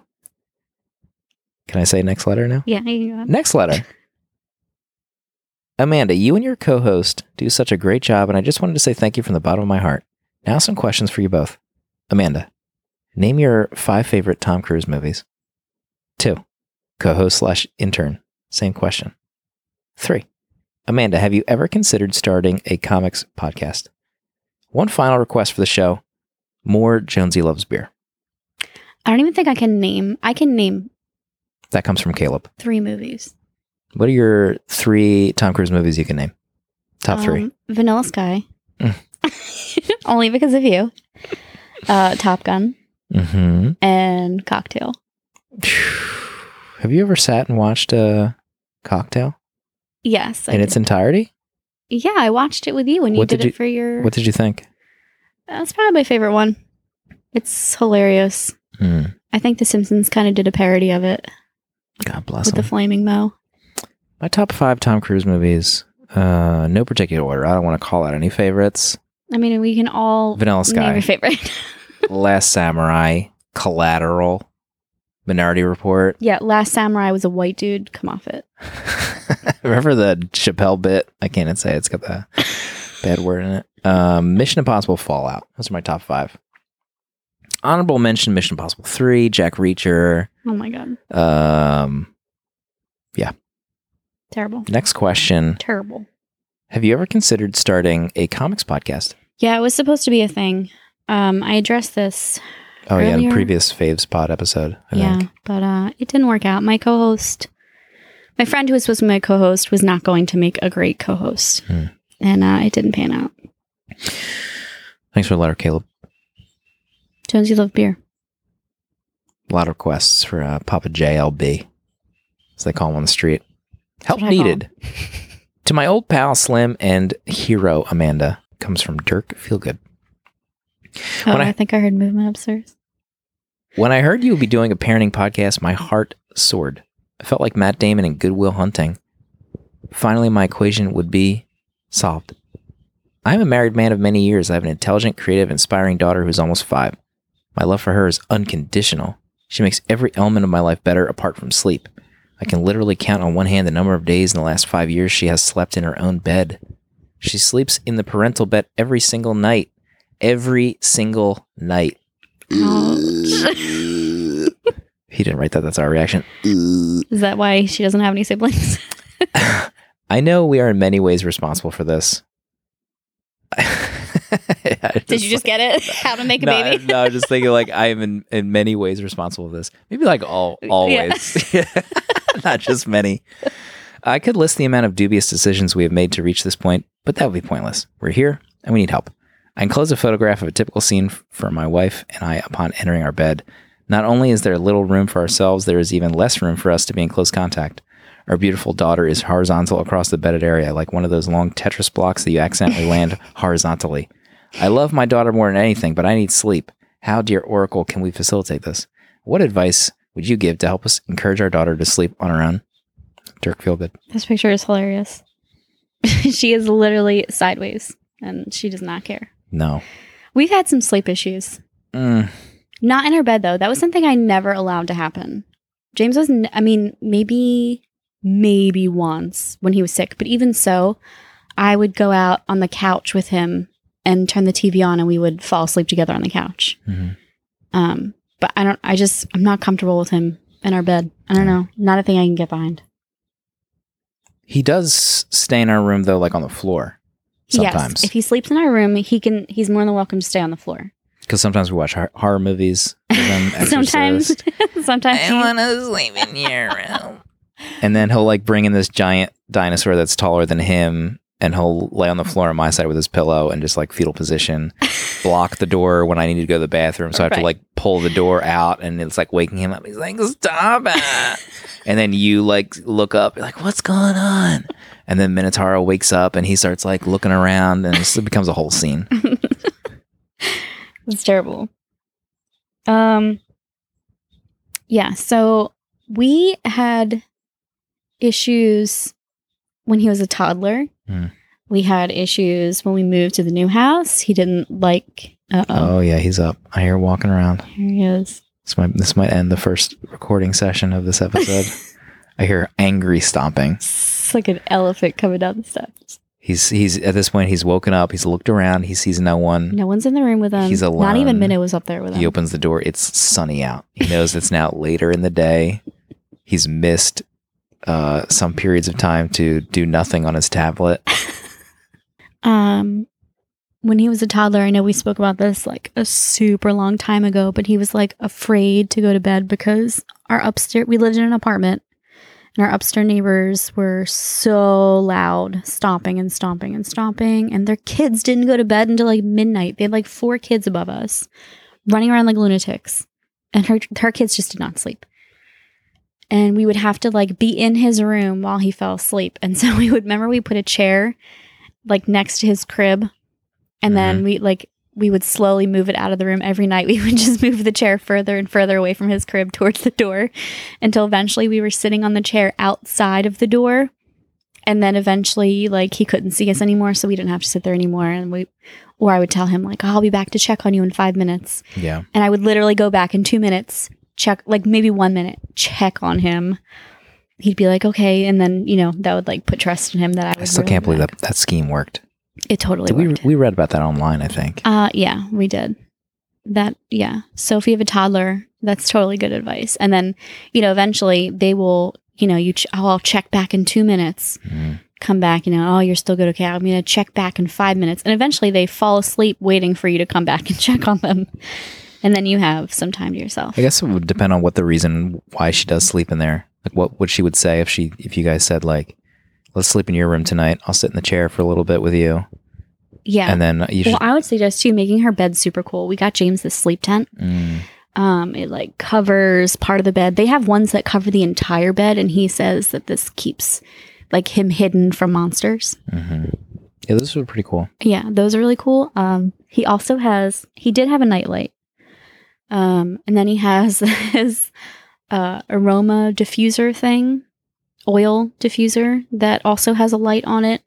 Can I say next letter now? yeah. Next letter. [laughs] Amanda, you and your co host do such a great job, and I just wanted to say thank you from the bottom of my heart. Now, some questions for you both. Amanda, name your five favorite Tom Cruise movies. Two, co host slash intern. Same question. Three, Amanda, have you ever considered starting a comics podcast? One final request for the show more Jonesy Loves Beer. i don't even think i can name i can name That comes from Caleb. three movies What are your three Tom Cruise movies you can name? Top three. Um, vanilla sky Mm. [laughs] only because of you uh top gun Mm-hmm. and cocktail [sighs] Have you ever sat and watched a cocktail yes I in did. its entirety? Yeah, I watched it with you when you What did, did it for your. What did you think? That's probably my favorite one. It's hilarious. Hmm. I think The Simpsons kind of did a parody of it God bless with the flaming Moe. My top five Tom Cruise movies. Uh, no particular order. I don't want to call out any favorites. I mean, we can all Vanilla name Sky, your favorite. [laughs] Last Samurai, Collateral, Minority Report. yeah, Last Samurai was a white dude. Come off it. [laughs] Remember the Chappelle bit? I can't even say it. it's got the bad word in it. Um, Mission Impossible Fallout. Those are my top five. Honorable mention: Mission Impossible Three, Jack Reacher. Oh my god, Um, yeah. terrible, next question: terrible. Have you ever considered starting a comics podcast? Yeah, it was supposed to be a thing. Um, I addressed this. Oh yeah, in Earlier- previous Faves Pod episode. I yeah, think. but uh, it didn't work out. My co-host, my friend who was supposed to be my co-host, was not going to make a great co-host, Hmm. and uh, it didn't pan out. Thanks for the letter, Caleb. Jones, you love beer. A lot of requests for uh, Papa JLB, as they call him on the street. Help what I call needed. To my old pal Slim and hero Amanda comes from Dirk Feelgood. Oh, When I, I- think I heard movement upstairs. When I heard you would be doing a parenting podcast, my heart soared. I felt like Matt Damon in Good Will Hunting. Finally, my equation would be solved. I am a married man of many years. I have an intelligent, creative, inspiring daughter who's almost five. My love for her is unconditional. She makes every element of my life better apart from sleep. I can literally count on one hand the number of days in the last five years she has slept in her own bed. She sleeps in the parental bed every single night. Every single night. [laughs] He didn't write that. That's our reaction. Is that why she doesn't have any siblings? [laughs] I know we are in many ways responsible for this. [laughs] Did you just get it? [laughs] How to make a no, baby? no, I'm just thinking like I am in, in many ways responsible for this. Maybe like all always. [laughs] Not just many. I could list the amount of dubious decisions we have made to reach this point, but that would be pointless. We're here and we need help. I enclose a photograph of a typical scene for my wife and I upon entering our bed. Not only is there little room for ourselves, there is even less room for us to be in close contact. Our beautiful daughter is horizontal across the bedded area, like one of those long Tetris blocks that you accidentally [laughs] land horizontally. I love my daughter more than anything, but I need sleep. How, dear Oracle, can we facilitate this? What advice would you give to help us encourage our daughter to sleep on her own? Dirk Feelgood. This picture is hilarious. [laughs] she is literally sideways and she does not care. No. We've had some sleep issues. Mm, Not in her bed though. That was something I never allowed to happen. James was, n- I mean, maybe, maybe once when he was sick, but even so, I would go out on the couch with him and turn the TV on, and we would fall asleep together on the couch. mhm. Um, but I don't. I just I'm not comfortable with him in our bed. I don't know. Not a thing I can get behind. He does stay in our room though, like on the floor. Sometimes. Yes, if he sleeps in our room, he can. He's more than welcome to stay on the floor. Because sometimes we watch horror movies. with him, [laughs] sometimes, Exorcist. [laughs] sometimes. he- to sleep in your room. And then he'll like bring in this giant dinosaur that's taller than him, and he'll lay on the floor on my side with his pillow and just like fetal position, [laughs] block the door when I need to go to the bathroom. So I have to like pull the door out, and it's like waking him up. He's like, "Stop it!" [laughs] and then you like look up, you're like, "What's going on?" And then Minotauro wakes up and he starts like looking around, and it becomes a whole scene. [laughs] It's terrible. Um yeah, so we had issues when he was a toddler. Hmm. We had issues when we moved to the new house. He didn't like uh oh. Yeah, he's up. I hear walking around. Here he is. This might this might end the first recording session of this episode. [laughs] I hear angry stomping. It's like an elephant coming down the steps. He's he's at this point he's woken up. He's looked around. He sees no one. No one's in the room with him. He's alone. Not even Minna was up there with him. He opens the door. It's sunny out. He [laughs] knows it's now later in the day. He's missed uh, some periods of time to do nothing on his tablet. [laughs] um when he was a toddler i know we spoke about this like a super long time ago but he was like afraid to go to bed because our upstairs we lived in an apartment and our upstairs neighbors were so loud stomping and stomping and stomping and their kids didn't go to bed until like midnight they had like four kids above us running around like lunatics and her her kids just did not sleep and we would have to like be in his room while he fell asleep. And so we would remember we put a chair like next to his crib and then mm-hmm. we like we would slowly move it out of the room. Every night [laughs] we would just move the chair further and further away from his crib towards the door until eventually we were sitting on the chair outside of the door. And then eventually like he couldn't see us anymore so we didn't have to sit there anymore. And we or i would tell him like oh, i'll be back to check on you in five minutes. Yeah. and i would literally go back in two minutes check like maybe one minute check on him he'd be like okay and then you know that would like put trust in him that i I still really can't believe back. that that scheme worked. it totally Did we worked we read about that online. I think. uh yeah, we did. That yeah. So if you have a toddler, that's totally good advice. And then, you know, eventually they will, you know, you ch- oh, I'll check back in 2 minutes. Mm. Come back, you know, oh, you're still good. Okay, I'm going to check back in 5 minutes. And eventually they fall asleep waiting for you to come back and check on them. And then you have some time to yourself. I guess it would depend on what the reason why she does sleep in there. Like what what she would say if she if you guys said like, "Let's sleep in your room tonight. I'll sit in the chair for a little bit with you," Yeah. and then you should. well, I would suggest too making her bed super cool. We got James this sleep tent. Mm, Um, it like covers part of the bed. They have ones that cover the entire bed, and he says that this keeps like him hidden from monsters. mhm. Yeah, those were pretty cool. Yeah, those are really cool. Um, he also has he did have a nightlight. Um, and then he has [laughs] his uh aroma diffuser thing, oil diffuser that also has a light on it.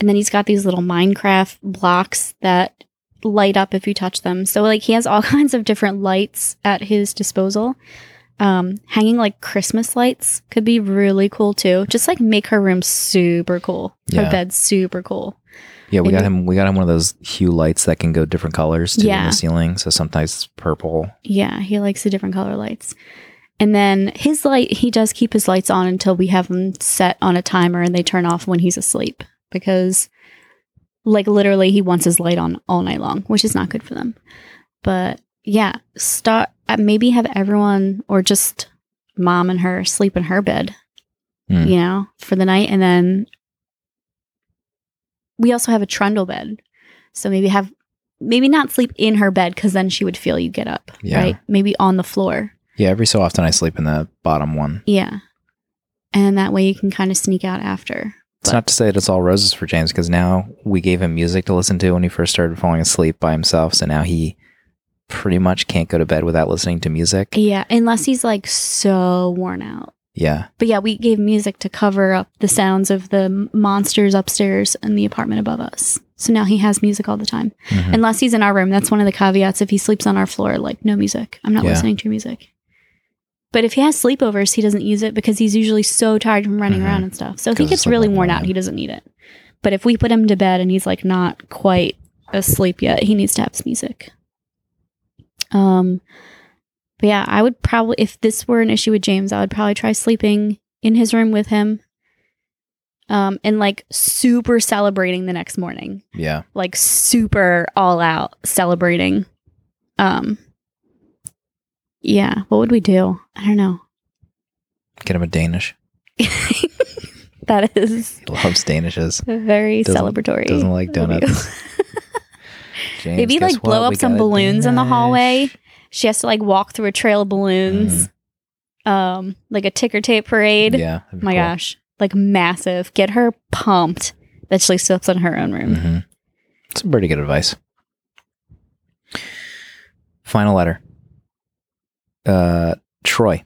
And then he's got these little Minecraft blocks that light up if you touch them. So like he has all [laughs] kinds of different lights at his disposal. Um, hanging like Christmas lights could be really cool too. Just like make her room super cool. Her Yeah. bed super cool. Yeah, we And got him. We got him one of those hue lights that can go different colors too in Yeah. the ceiling. So sometimes it's purple. Yeah, he likes the different color lights. And then his light, he does keep his lights on until we have them set on a timer and they turn off when he's asleep because, like, literally, he wants his light on all night long, which is not good for them. But yeah, start uh, maybe have everyone or just mom and her sleep in her bed, Mm. you know, for the night. And then we also have a trundle bed. So maybe have, maybe not sleep in her bed because then she would feel you get up, Yeah. right? Maybe on the floor. Yeah, every so often I sleep in the bottom one. Yeah. And that way you can kind of sneak out after. It's But- not to say that it's all roses for James because now we gave him music to listen to when he first started falling asleep by himself. So now he pretty much can't go to bed without listening to music. Yeah, unless he's like so worn out. Yeah. But yeah, we gave music to cover up the sounds of the monsters upstairs in the apartment above us. So now he has music all the time. Mhm. Unless he's in our room. That's one of the caveats. If he sleeps on our floor, like no music. I'm not Yeah. listening to your music. But if he has sleepovers, he doesn't use it because he's usually so tired from running Mhm. around and stuff. So if he gets really worn out, he doesn't need it. But if we put him to bed and he's like not quite asleep yet, he needs to have his music. Um but yeah, I would probably if this were an issue with James, I would probably try sleeping in his room with him. Um and like super celebrating the next morning Yeah. like super all out celebrating. Um yeah, what would we do? I don't know. Get him a Danish. [laughs] that is He loves Danishes. [laughs] very Doesn't- celebratory. doesn't like donuts. [laughs] James, Maybe like blow up some balloons in the hallway. She has to like walk through a trail of balloons. Um like a ticker tape parade. Mm-hmm. Yeah. My cool. gosh. Like massive. Get her pumped that she sleeps in her own room. hmm Some pretty good advice. Final letter. Uh, Troy.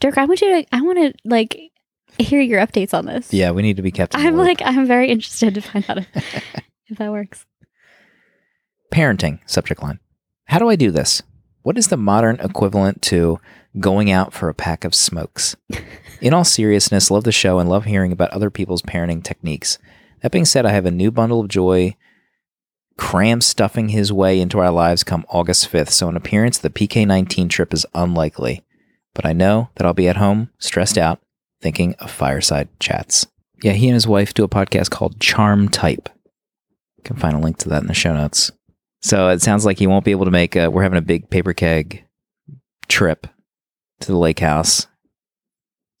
Dirk, I want you to I want to like hear your updates on this. Yeah, we need to be kept. in I'm like, I'm very interested to find out if, [laughs] if that works. parenting. Subject line. How do I do this? What is the modern equivalent to going out for a pack of smokes? In all seriousness, love the show and love hearing about other people's parenting techniques. That being said, I have a new bundle of joy cram stuffing his way into our lives come August 5th, so an appearance the PK19 trip is unlikely. But I know that I'll be at home, stressed out, thinking of fireside chats. Yeah, he and his wife do a podcast called Charm Type. You can find a link to that in the show notes. So it sounds like he won't be able to make. A, we're having a big paper keg trip to the lake house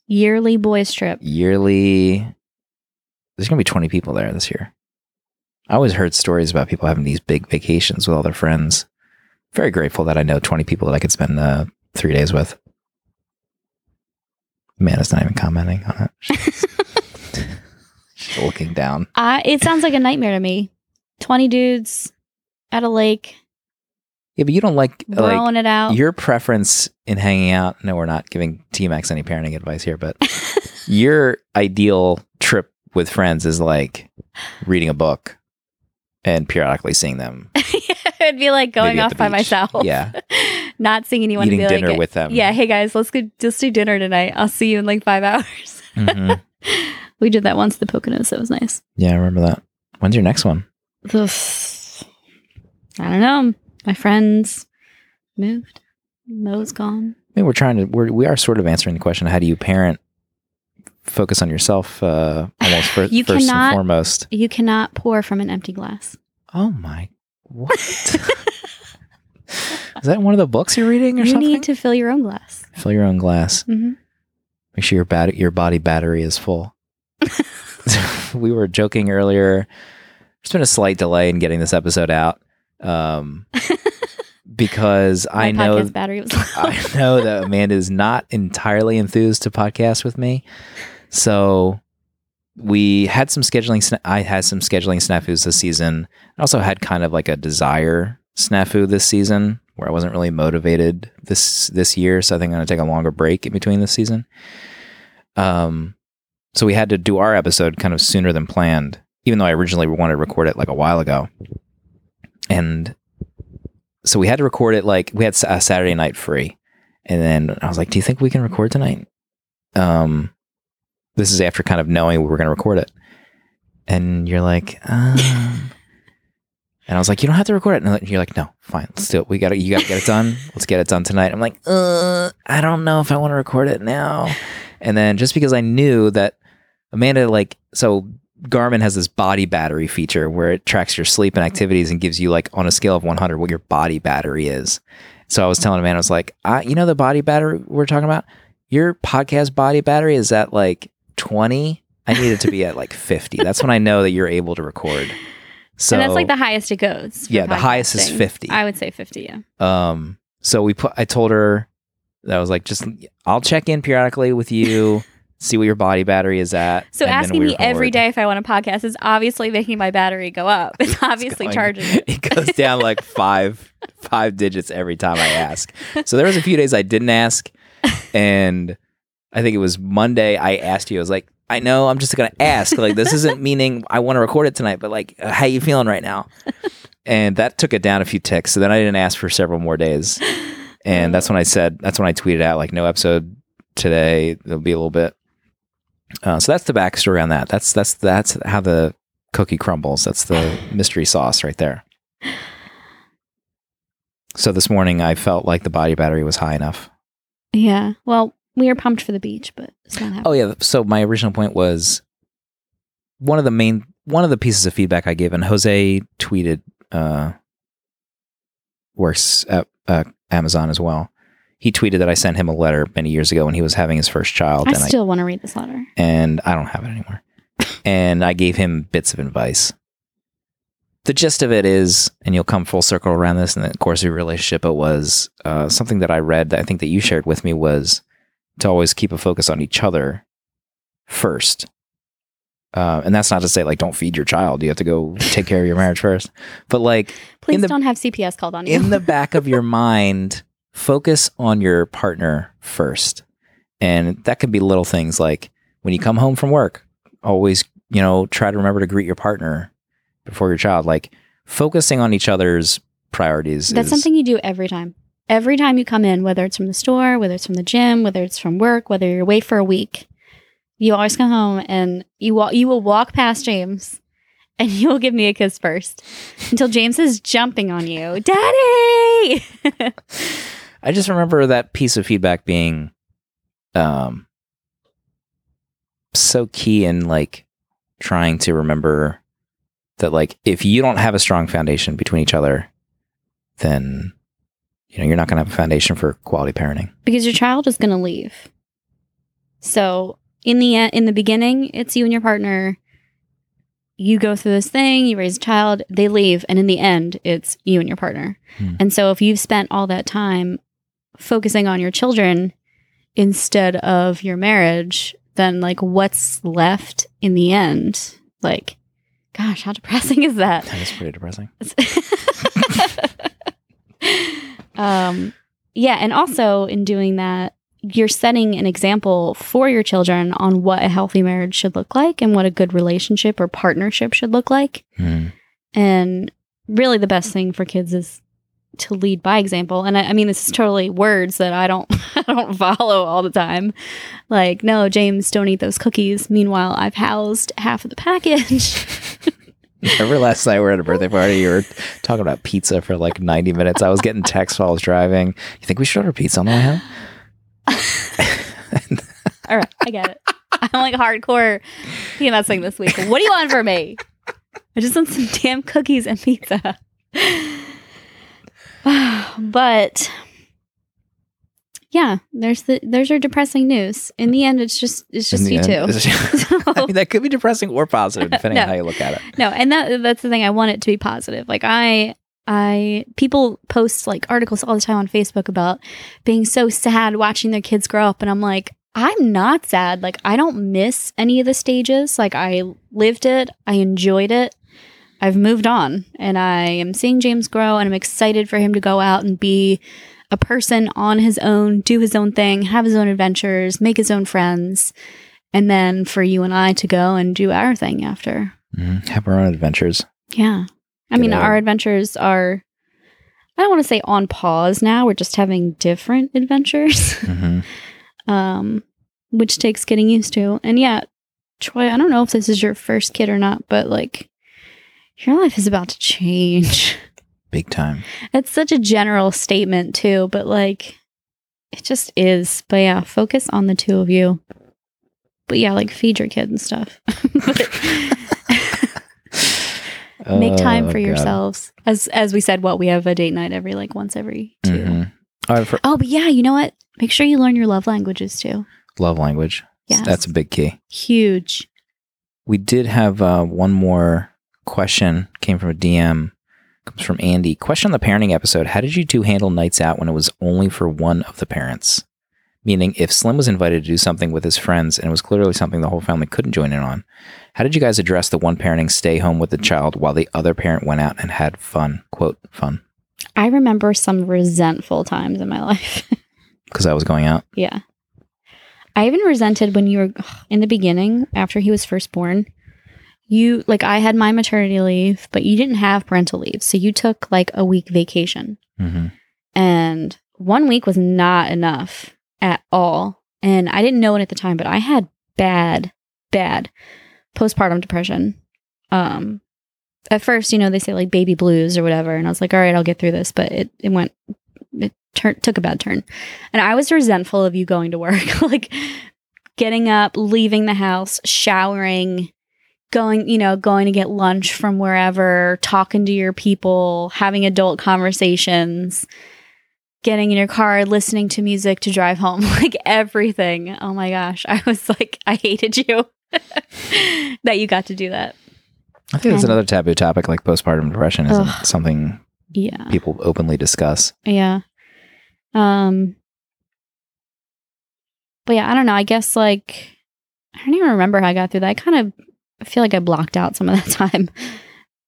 Yearly boys trip. yearly. There's gonna be 20 people there this year. I always heard stories about people having these big vacations with all their friends. Very grateful that I know 20 people that I could spend uh, three days with. Amanda's not even commenting on it. [laughs] Looking down. I, it sounds like a nightmare to me. 20 dudes at a lake, Yeah, but you don't like like blowing it out. your preference in hanging out. No, we're not giving T Max any parenting advice here, but [laughs] your ideal trip with friends is like reading a book and periodically seeing them. [laughs] It'd be like going off by beach. myself. Yeah, [laughs] Not seeing anyone. eating dinner like, with them. Yeah, hey guys, let's go just do dinner tonight. I'll see you in like five hours. Mhm. we did that once the Poconos. That was nice. yeah. I remember that. When's your next one? Ugh. I don't know. My friends moved. Mo's gone. I mean, we're trying to. We're, we are sort of answering the question: How do you parent? Focus on yourself, uh, almost [laughs] You first cannot- and foremost. You cannot pour from an empty glass. Oh my! What? [laughs] Is that one of the books you're reading or you something? need to fill your own glass. Fill your own glass. hmm Make sure your bat- your body battery is full. [laughs] we were joking earlier. There's been a slight delay in getting this episode out, um, [laughs] because I know battery was [laughs] low. I know that Amanda is not entirely enthused to podcast with me, so we had some scheduling. sna- I had some scheduling snafus this season. I also had kind of like a desire snafu this season where I wasn't really motivated this this year. So I think I'm going to take a longer break in between this season. Um, so we had to do our episode kind of sooner than planned, even though I originally wanted to record it like a while ago. And so we had to record it like we had a Saturday night free. And then I was like, "Do you think we can record tonight?" Um, this is after kind of knowing we were going to record it, and you're like, um, [laughs] and I was like, "You don't have to record it." And you're like, "No, fine, let's do it. We got to, you got to get it done. Let's get it done tonight." I'm like, "Uh, I don't know if I want to record it now." And then just because I knew that Amanda, like, so Garmin has this body battery feature where it tracks your sleep and activities and gives you like on a scale of 100 what your body battery is. So I was telling a man, I was like, I, you know, the body battery we're talking about, your podcast body battery is at like 20. I need it to be at like [laughs] 50. That's when I know that you're able to record. So and that's like the highest it goes. Yeah, the highest is 50. I would say 50, yeah. Um, so we put. I told her that I was like, just I'll check in periodically with you, see what your body battery is at. So asking we me every day if I want a podcast is obviously making my battery go up. [laughs] It's obviously going- charging [laughs] it. it goes down like [laughs] five five digits every time I ask. So there was a few days I didn't ask, and I think it was Monday. I asked you. I was like, I know I'm just gonna ask. Like this isn't meaning I want to record it tonight, but like, uh, how you feeling right now? And that took it down a few ticks. So then I didn't ask for several more days, and that's when I said that's when I tweeted out like no episode today. It'll be a little bit. Uh, so that's the backstory on that. That's that's that's how the cookie crumbles. That's the mystery sauce right there. So this morning I felt like the body battery was high enough. Yeah. Well, we were pumped for the beach, but it's not happening. Oh yeah. So my original point was one of the main one of the pieces of feedback I gave, and Jose tweeted uh, works at uh, Amazon as well. He tweeted that I sent him a letter many years ago when he was having his first child, I and I still want to read this letter. and I don't have it anymore. [laughs] and I gave him bits of advice. The gist of it is, and you'll come full circle around this in the course of your relationship, it was uh, something that I read that I think that you shared with me was to always keep a focus on each other first. Uh, and that's not to say like don't feed your child. You have to go take care of your marriage first. But like [laughs] Please the- don't have CPS called on you. in the back of your [laughs] mind, focus on your partner first. And that could be little things like when you come home from work, always, you know, try to remember to greet your partner before your child. Like focusing on each other's priorities. That's is, something you do every time. Every time you come in, whether it's from the store, whether it's from the gym, whether it's from work, whether you're away for a week, you always come home and you wa- you will walk past James [laughs] and you will give me a kiss first until James is jumping on you. Daddy! [laughs] I just remember that piece of feedback being um so key in like trying to remember that like if you don't have a strong foundation between each other, then you know you're not going to have a foundation for quality parenting. because your child is going to leave. So in the in the beginning, it's you and your partner. You go through this thing, you raise a child, they leave, and in the end, it's you and your partner. Hmm. And so if you've spent all that time focusing on your children instead of your marriage, then like what's left in the end? Like, gosh, how depressing is that? That is pretty depressing. [laughs] um, yeah, and also in doing that, you're setting an example for your children on what a healthy marriage should look like and what a good relationship or partnership should look like. Hmm. And really, the best thing for kids is to lead by example. And I, I mean, this is totally words that I don't, [laughs] I don't follow all the time. Like, no, James, don't eat those cookies. Meanwhile, I've housed half of the package. [laughs] Remember last night we were at a birthday party. You were talking about pizza for like 90 minutes. I was getting texts while I was driving. You think we should order pizza on the way home? [laughs] All right, I get it. I'm like hardcore PMS thing this week. What do you want for me? I just want some damn cookies and pizza. [sighs] but yeah, there's the there's your depressing news. In the end, it's just it's just you end, two. it's- [laughs] I mean, that could be depressing or positive, [laughs] depending on how you look at it. no, and that that's the thing. I want it to be positive. Like I I people post like articles all the time on Facebook about being so sad watching their kids grow up and I'm like I'm not sad. Like I don't miss any of the stages. Like I lived it. I enjoyed it. I've moved on and I am seeing James grow and I'm excited for him to go out and be a person on his own, do his own thing, have his own adventures, make his own friends, and then for you and I to go and do our thing after. Mhm. Have our own adventures. Yeah. I Get mean, out. our adventures are, I don't want to say on pause now. We're just having different adventures, [laughs] hmm um, which takes getting used to. And yeah, Troy, I don't know if this is your first kid or not, but like, your life is about to change. [laughs] Big time. it's such a general statement, too, but like, it just is. But yeah, focus on the two of you. But yeah, like feed your kid and stuff. [laughs] [laughs] Make time Oh, for God. yourselves. As as we said, what we have a date night every like once every 2 Mhm. All right, for Oh, but yeah, you know what? Make sure you learn your love languages too. love language. Yeah, That's a big key. Huge. We did have uh, one more question. Came from a DM. Comes from Andy. Question on the parenting episode. How did you two handle nights out when it was only for one of the parents? Meaning, if Slim was invited to do something with his friends and it was clearly something the whole family couldn't join in on, how did you guys address the one parenting stay home with the child while the other parent went out and had fun? Quote, fun. I remember some resentful times in my life. [laughs] Because I was going out. yeah. I even resented when you were in the beginning, after he was first born. You, like, I had my maternity leave, but you didn't have parental leave. So you took like a week vacation. hmm And one week was not enough at all. And I didn't know it at the time, but I had bad, bad postpartum depression. Um, at first, you know, they say like baby blues or whatever, and I was like, all right, I'll get through this. But it it went, it tur- took a bad turn, and I was resentful of you going to work, [laughs] like getting up, leaving the house, showering, going, you know, going to get lunch from wherever, talking to your people, having adult conversations getting in your car, listening to music to drive home, [laughs] like everything. Oh my gosh. I was like, I hated you [laughs] that you got to do that. I think that's another taboo topic, like postpartum depression isn't Ugh. something Yeah. people openly discuss. Yeah. Um, but yeah, I don't know. I guess like, I don't even remember how I got through that. I kind of I feel like I blocked out some of that [laughs] time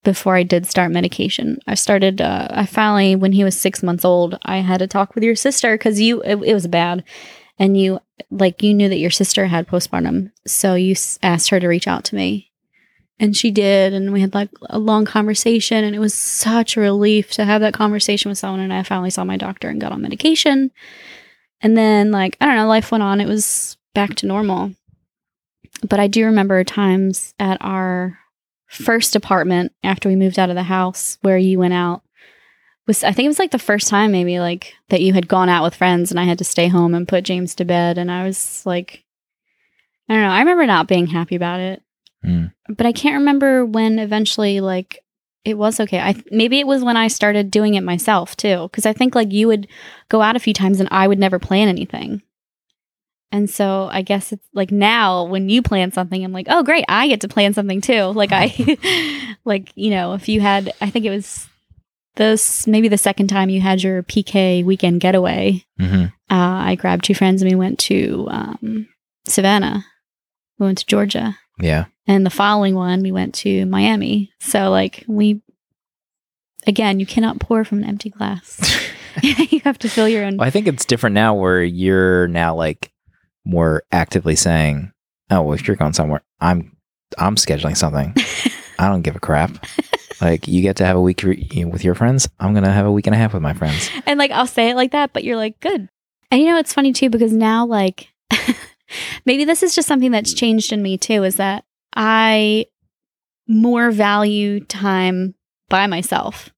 before I did start medication. I started, uh, I finally, when he was six months old, I had a talk with your sister because you, it, it was bad. And you, like, you knew that your sister had postpartum. So you s- asked her to reach out to me. And she did. And we had like a long conversation. And it was such a relief to have that conversation with someone. And I finally saw my doctor and got on medication. And then, like, I don't know, life went on. It was back to normal. But I do remember times at our first apartment after we moved out of the house where you went out was I think it was like the first time maybe like that you had gone out with friends and I had to stay home and put James to bed and I was like I don't know, I remember not being happy about it. Mm. But I can't remember when eventually like it was okay. I maybe it was when I started doing it myself too cuz I think like you would go out a few times and I would never plan anything. And so I guess it's like now when you plan something, I'm like, oh great, I get to plan something too. [laughs] Like I, [laughs] like you know, if you had, I think it was this maybe the second time you had your PK weekend getaway. hmm Uh, I grabbed two friends and we went to um, Savannah. We went to Georgia, Yeah. and the following one we went to Miami. So like we, again, you cannot pour from an empty glass. [laughs] you have to fill your own. Well, I think it's different now where you're now like more actively saying, "Oh, well, if you're going somewhere, I'm I'm scheduling something. [laughs] I don't give a crap. like you get to have a week re- with your friends. I'm gonna have a week and a half with my friends. and like I'll say it like that, but you're like, good. And you know, it's funny too because now, like, [laughs] maybe this is just something that's changed in me too. Is that I more value time by myself.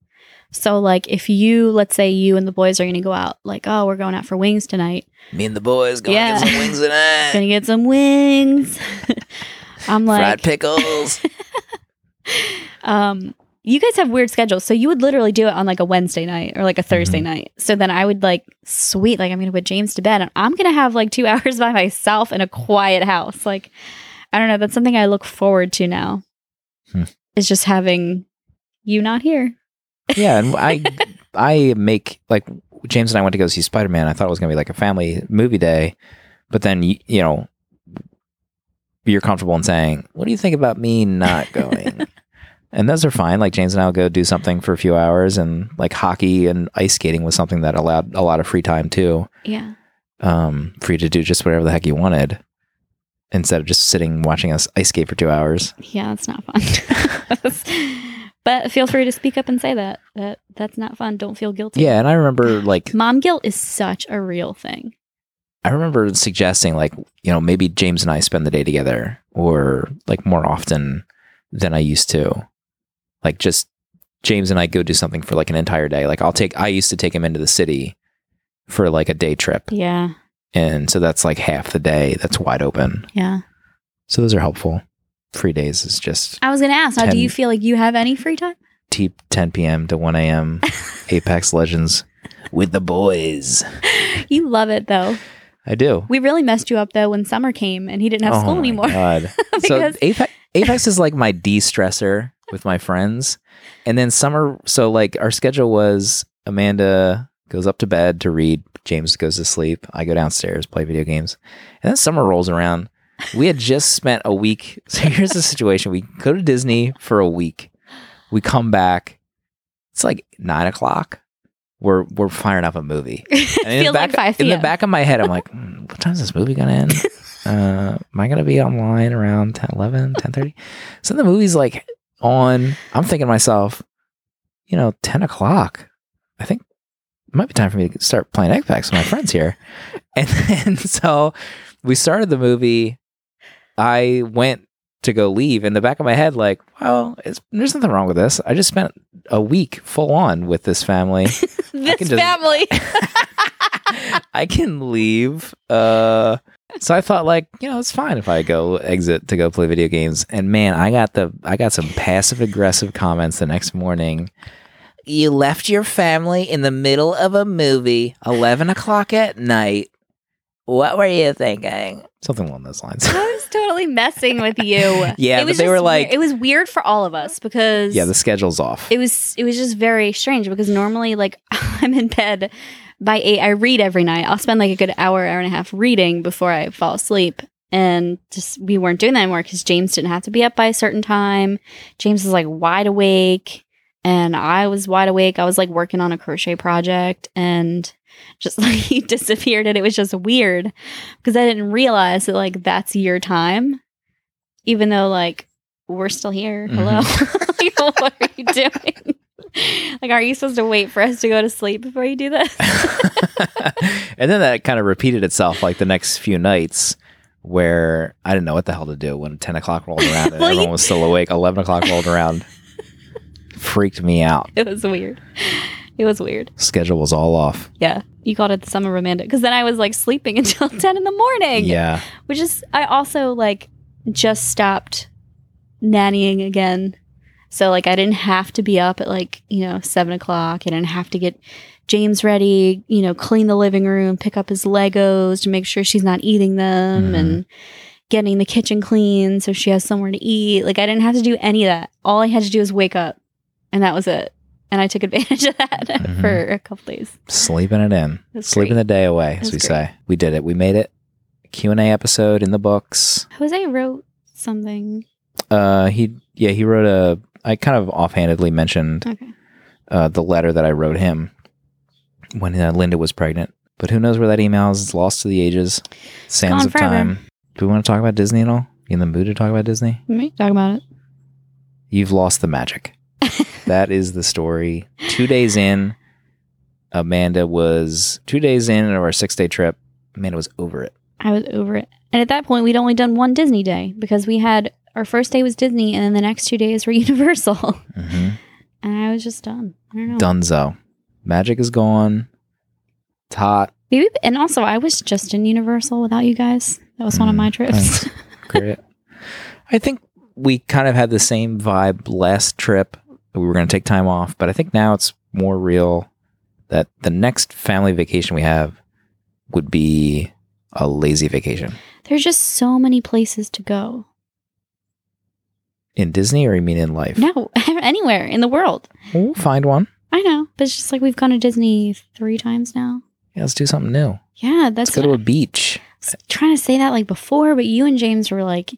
So, like, if you, let's say, you and the boys are going to go out, like, oh, we're going out for wings tonight. Me and the boys gonna get some wings tonight. Gonna get some wings. [laughs] I'm like, fried pickles. [laughs] um you guys have weird schedules so you would literally do it on like a wednesday night or like a thursday Mhm. night so then i would like sweet like i'm gonna put james to bed and i'm gonna have like two [laughs] hours by myself in a quiet house like i don't know that's something i look forward to now Hmm. is just having you not here yeah, and I I make like James and I went to go see Spider Man. I thought it was gonna be like a family movie day, but then you, you know you're comfortable in saying, "What do you think about me not [laughs] going?" and those are fine. Like James and I will go do something for a few hours, and like hockey and ice skating was something that allowed a lot of free time too. yeah Um, free to do just whatever the heck you wanted, instead of just sitting watching us ice skate for two hours. yeah that's not fun [laughs] but feel free to speak up and say that that that's not fun don't feel guilty Yeah, and I remember [gasps] like mom guilt is such a real thing I remember suggesting like, you know, maybe James and I spend the day together or like more often than I used to. Like just James and I go do something for like an entire day. Like I'll take I used to take him into the city for like a day trip. yeah And so that's like half the day that's wide open. yeah So those are helpful. Free days is just I was going to ask, how do you feel like you have any free time? t- 10 p.m. to 1 a.m. [laughs] Apex Legends with the boys. [laughs] you love it though. I do. We really messed you up though when summer came and he didn't have Oh school anymore. God. [laughs] so Apex, Apex is like my de-stressor with my friends. And then summer, so like our schedule was Amanda goes up to bed to read James goes to sleep. I go downstairs, play video games. And then summer rolls around. We had just spent a week. [laughs] So here's the situation we go to Disney for a week. We come back. It's like nine o'clock. We're we're firing up a movie. [laughs] And in the like back, 5 In the back of my head, I'm like, [laughs] "Hmm, what time's this movie gonna end? uh, am I gonna be online around 10, 11, 10 So the movie's like on. I'm thinking to myself, you know, 10 o'clock. I think it might be time for me to start playing Apex with my friends here. And then so we started the movie. I went to go leave in the back of my head, like, well, it's, there's nothing wrong with this. I just spent a week full on with this family. [laughs] this can just- family. [laughs] [laughs] I can leave. Uh, so I thought, like, you know, it's fine if I go exit to go play video games. And man, I got the I got some passive aggressive comments the next morning. You left your family in the middle of a movie, eleven o'clock at night. What were you thinking? Something along those lines. I was totally messing with you. [laughs] Yeah, It was but they were like- weird- it was weird for all of us because yeah, the schedule's off. it was it was just very strange because normally like [laughs] I'm in bed by eight. I read every night. I'll spend like a good hour, hour and a half reading before I fall asleep. And just we weren't doing that anymore because James didn't have to be up by a certain time. James was like wide awake, and I was wide awake. I was like working on a crochet project, and just [laughs] like he disappeared, and it was just weird because I didn't realize that like that's your time, even though like we're still here. Mm-hmm. Hello, [laughs] like, what are you doing? like, are you supposed to wait for us to go to sleep before you do this? [laughs] and then that kind of repeated itself like the next few nights where I didn't know what the hell to do when 10 o'clock rolled around and you- everyone was still awake. 11 o'clock rolled around. Freaked me out. it was weird. It was weird. Schedule was all off. Yeah. You called it the summer romantic because then I was like sleeping [laughs] until [laughs] 10 in the morning. Yeah. Which is, I also like just stopped nannying again. So like I didn't have to be up at like, you know, seven o'clock. I didn't have to get James ready, you know, clean the living room, pick up his Legos to make sure she's not eating them Mhm. and getting the kitchen clean so she has somewhere to eat. Like I didn't have to do any of that. All I had to do was wake up and that was it. And I took advantage of that [laughs] Mhm. for a couple days. Sleeping it in. Sleeping great. the day away, as we great. say. We did it. We made it. Q&A episode in the books. Jose wrote something. Uh he yeah, he wrote a I kind of offhandedly mentioned Okay. uh, the letter that I wrote him when uh, Linda was pregnant. But who knows where that email is? It's lost to the ages. Sands of forever. time. Do we want to talk about Disney at all? You in the mood to talk about Disney? May talk about it. You've lost the magic. That is the story. Two days in, Amanda was two days in of our six day trip. Amanda was over it. I was over it. And at that point, we'd only done one Disney day because we had our first day was Disney, and then the next two days were [laughs] Universal. hmm and I was just done. I don't know. Dunzo. Magic is gone. It's hot. Maybe, and also, I was just in Universal without you guys. That was one of Mm, my trips. Great. [laughs] I think we kind of had the same vibe last trip. We were going to take time off, but I think now it's more real that the next family vacation we have would be a lazy vacation. There's just so many places to go. In Disney or you mean in life? No, [laughs] anywhere in the world. We'll find one. I know, but it's just like we've gone to Disney three times now. Yeah, let's do something new. Yeah, that's Let's go to a beach. trying to say that like before, but you and James were like,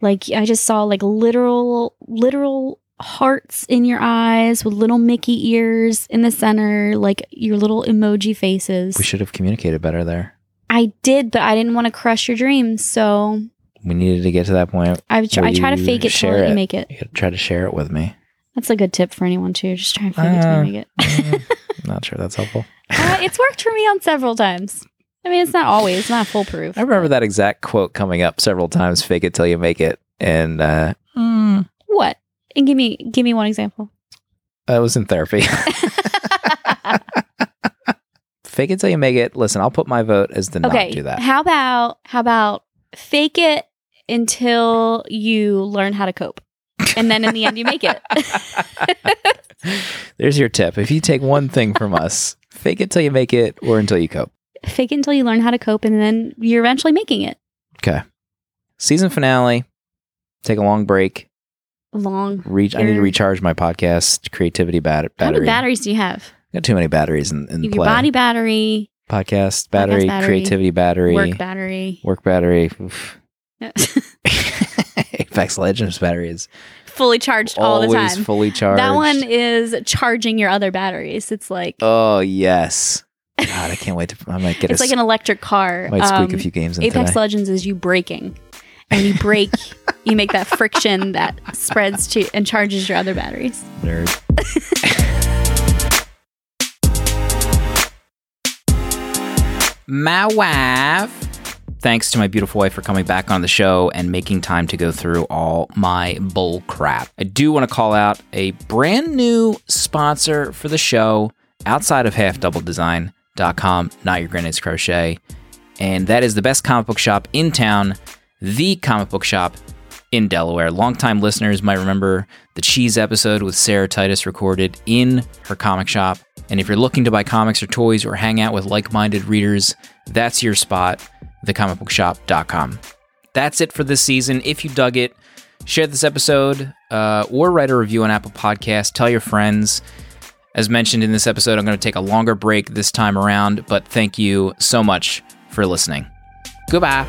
like I just saw like literal, literal hearts in your eyes with little Mickey ears in the center, like your little emoji faces. We should have communicated better there. I did, but I didn't want to crush your dreams, so We needed to get to that point. I, tr- I try to fake it till you make it. You try to share it with me. That's a good tip for anyone too. Just try to fake it till Uh, you make it. Mm, [laughs] not sure that's helpful. Uh, it's worked for me on several times. I mean, it's not always, it's not foolproof. [laughs] I remember that exact quote coming up several times. Fake it till you make it, and uh, mm, What? And give me give me one example. I was in therapy. [laughs] [laughs] Fake it till you make it. Listen, I'll put my vote as the okay. not do that. How about how about fake it until you learn how to cope, and then in the end you make it. [laughs] There's your tip. If you take one thing from us, fake it till you make it, or until you cope. fake it until you learn how to cope, and then you're eventually making it. Okay. Season finale. Take a long break. Long. Reach. I need to recharge my podcast creativity bat- How many batteries do you have? Got too many batteries in, in You play. your body battery, podcast battery, battery, creativity battery, Work battery. work battery. [laughs] [laughs] Apex Legends battery is Fully charged all the time. fully charged. That one is charging your other batteries. It's like Oh yes. [laughs] God, I can't wait to. I might get it's a. like an electric car. might squeak a Um, few games in Apex today. Legends is you braking. And you break, you make that friction that spreads to and charges your other batteries. Nerd. [laughs] my wife. Thanks to my beautiful wife for coming back on the show and making time to go through all my bull crap. I do want to call out a brand new sponsor for the show outside of halfdoubledesign.com, not your grenades crochet. And that is the best comic book shop in town, the comic book shop in Delaware. Longtime listeners might remember the cheese episode with Sarah Titus recorded in her comic shop. And if you're looking to buy comics or toys or hang out with like minded readers, that's your spot, thecomicbookshop.com. That's it for this season. If you dug it, share this episode uh, or write a review on Apple Podcasts. Tell your friends. As mentioned in this episode, I'm going to take a longer break this time around, but thank you so much for listening. Goodbye.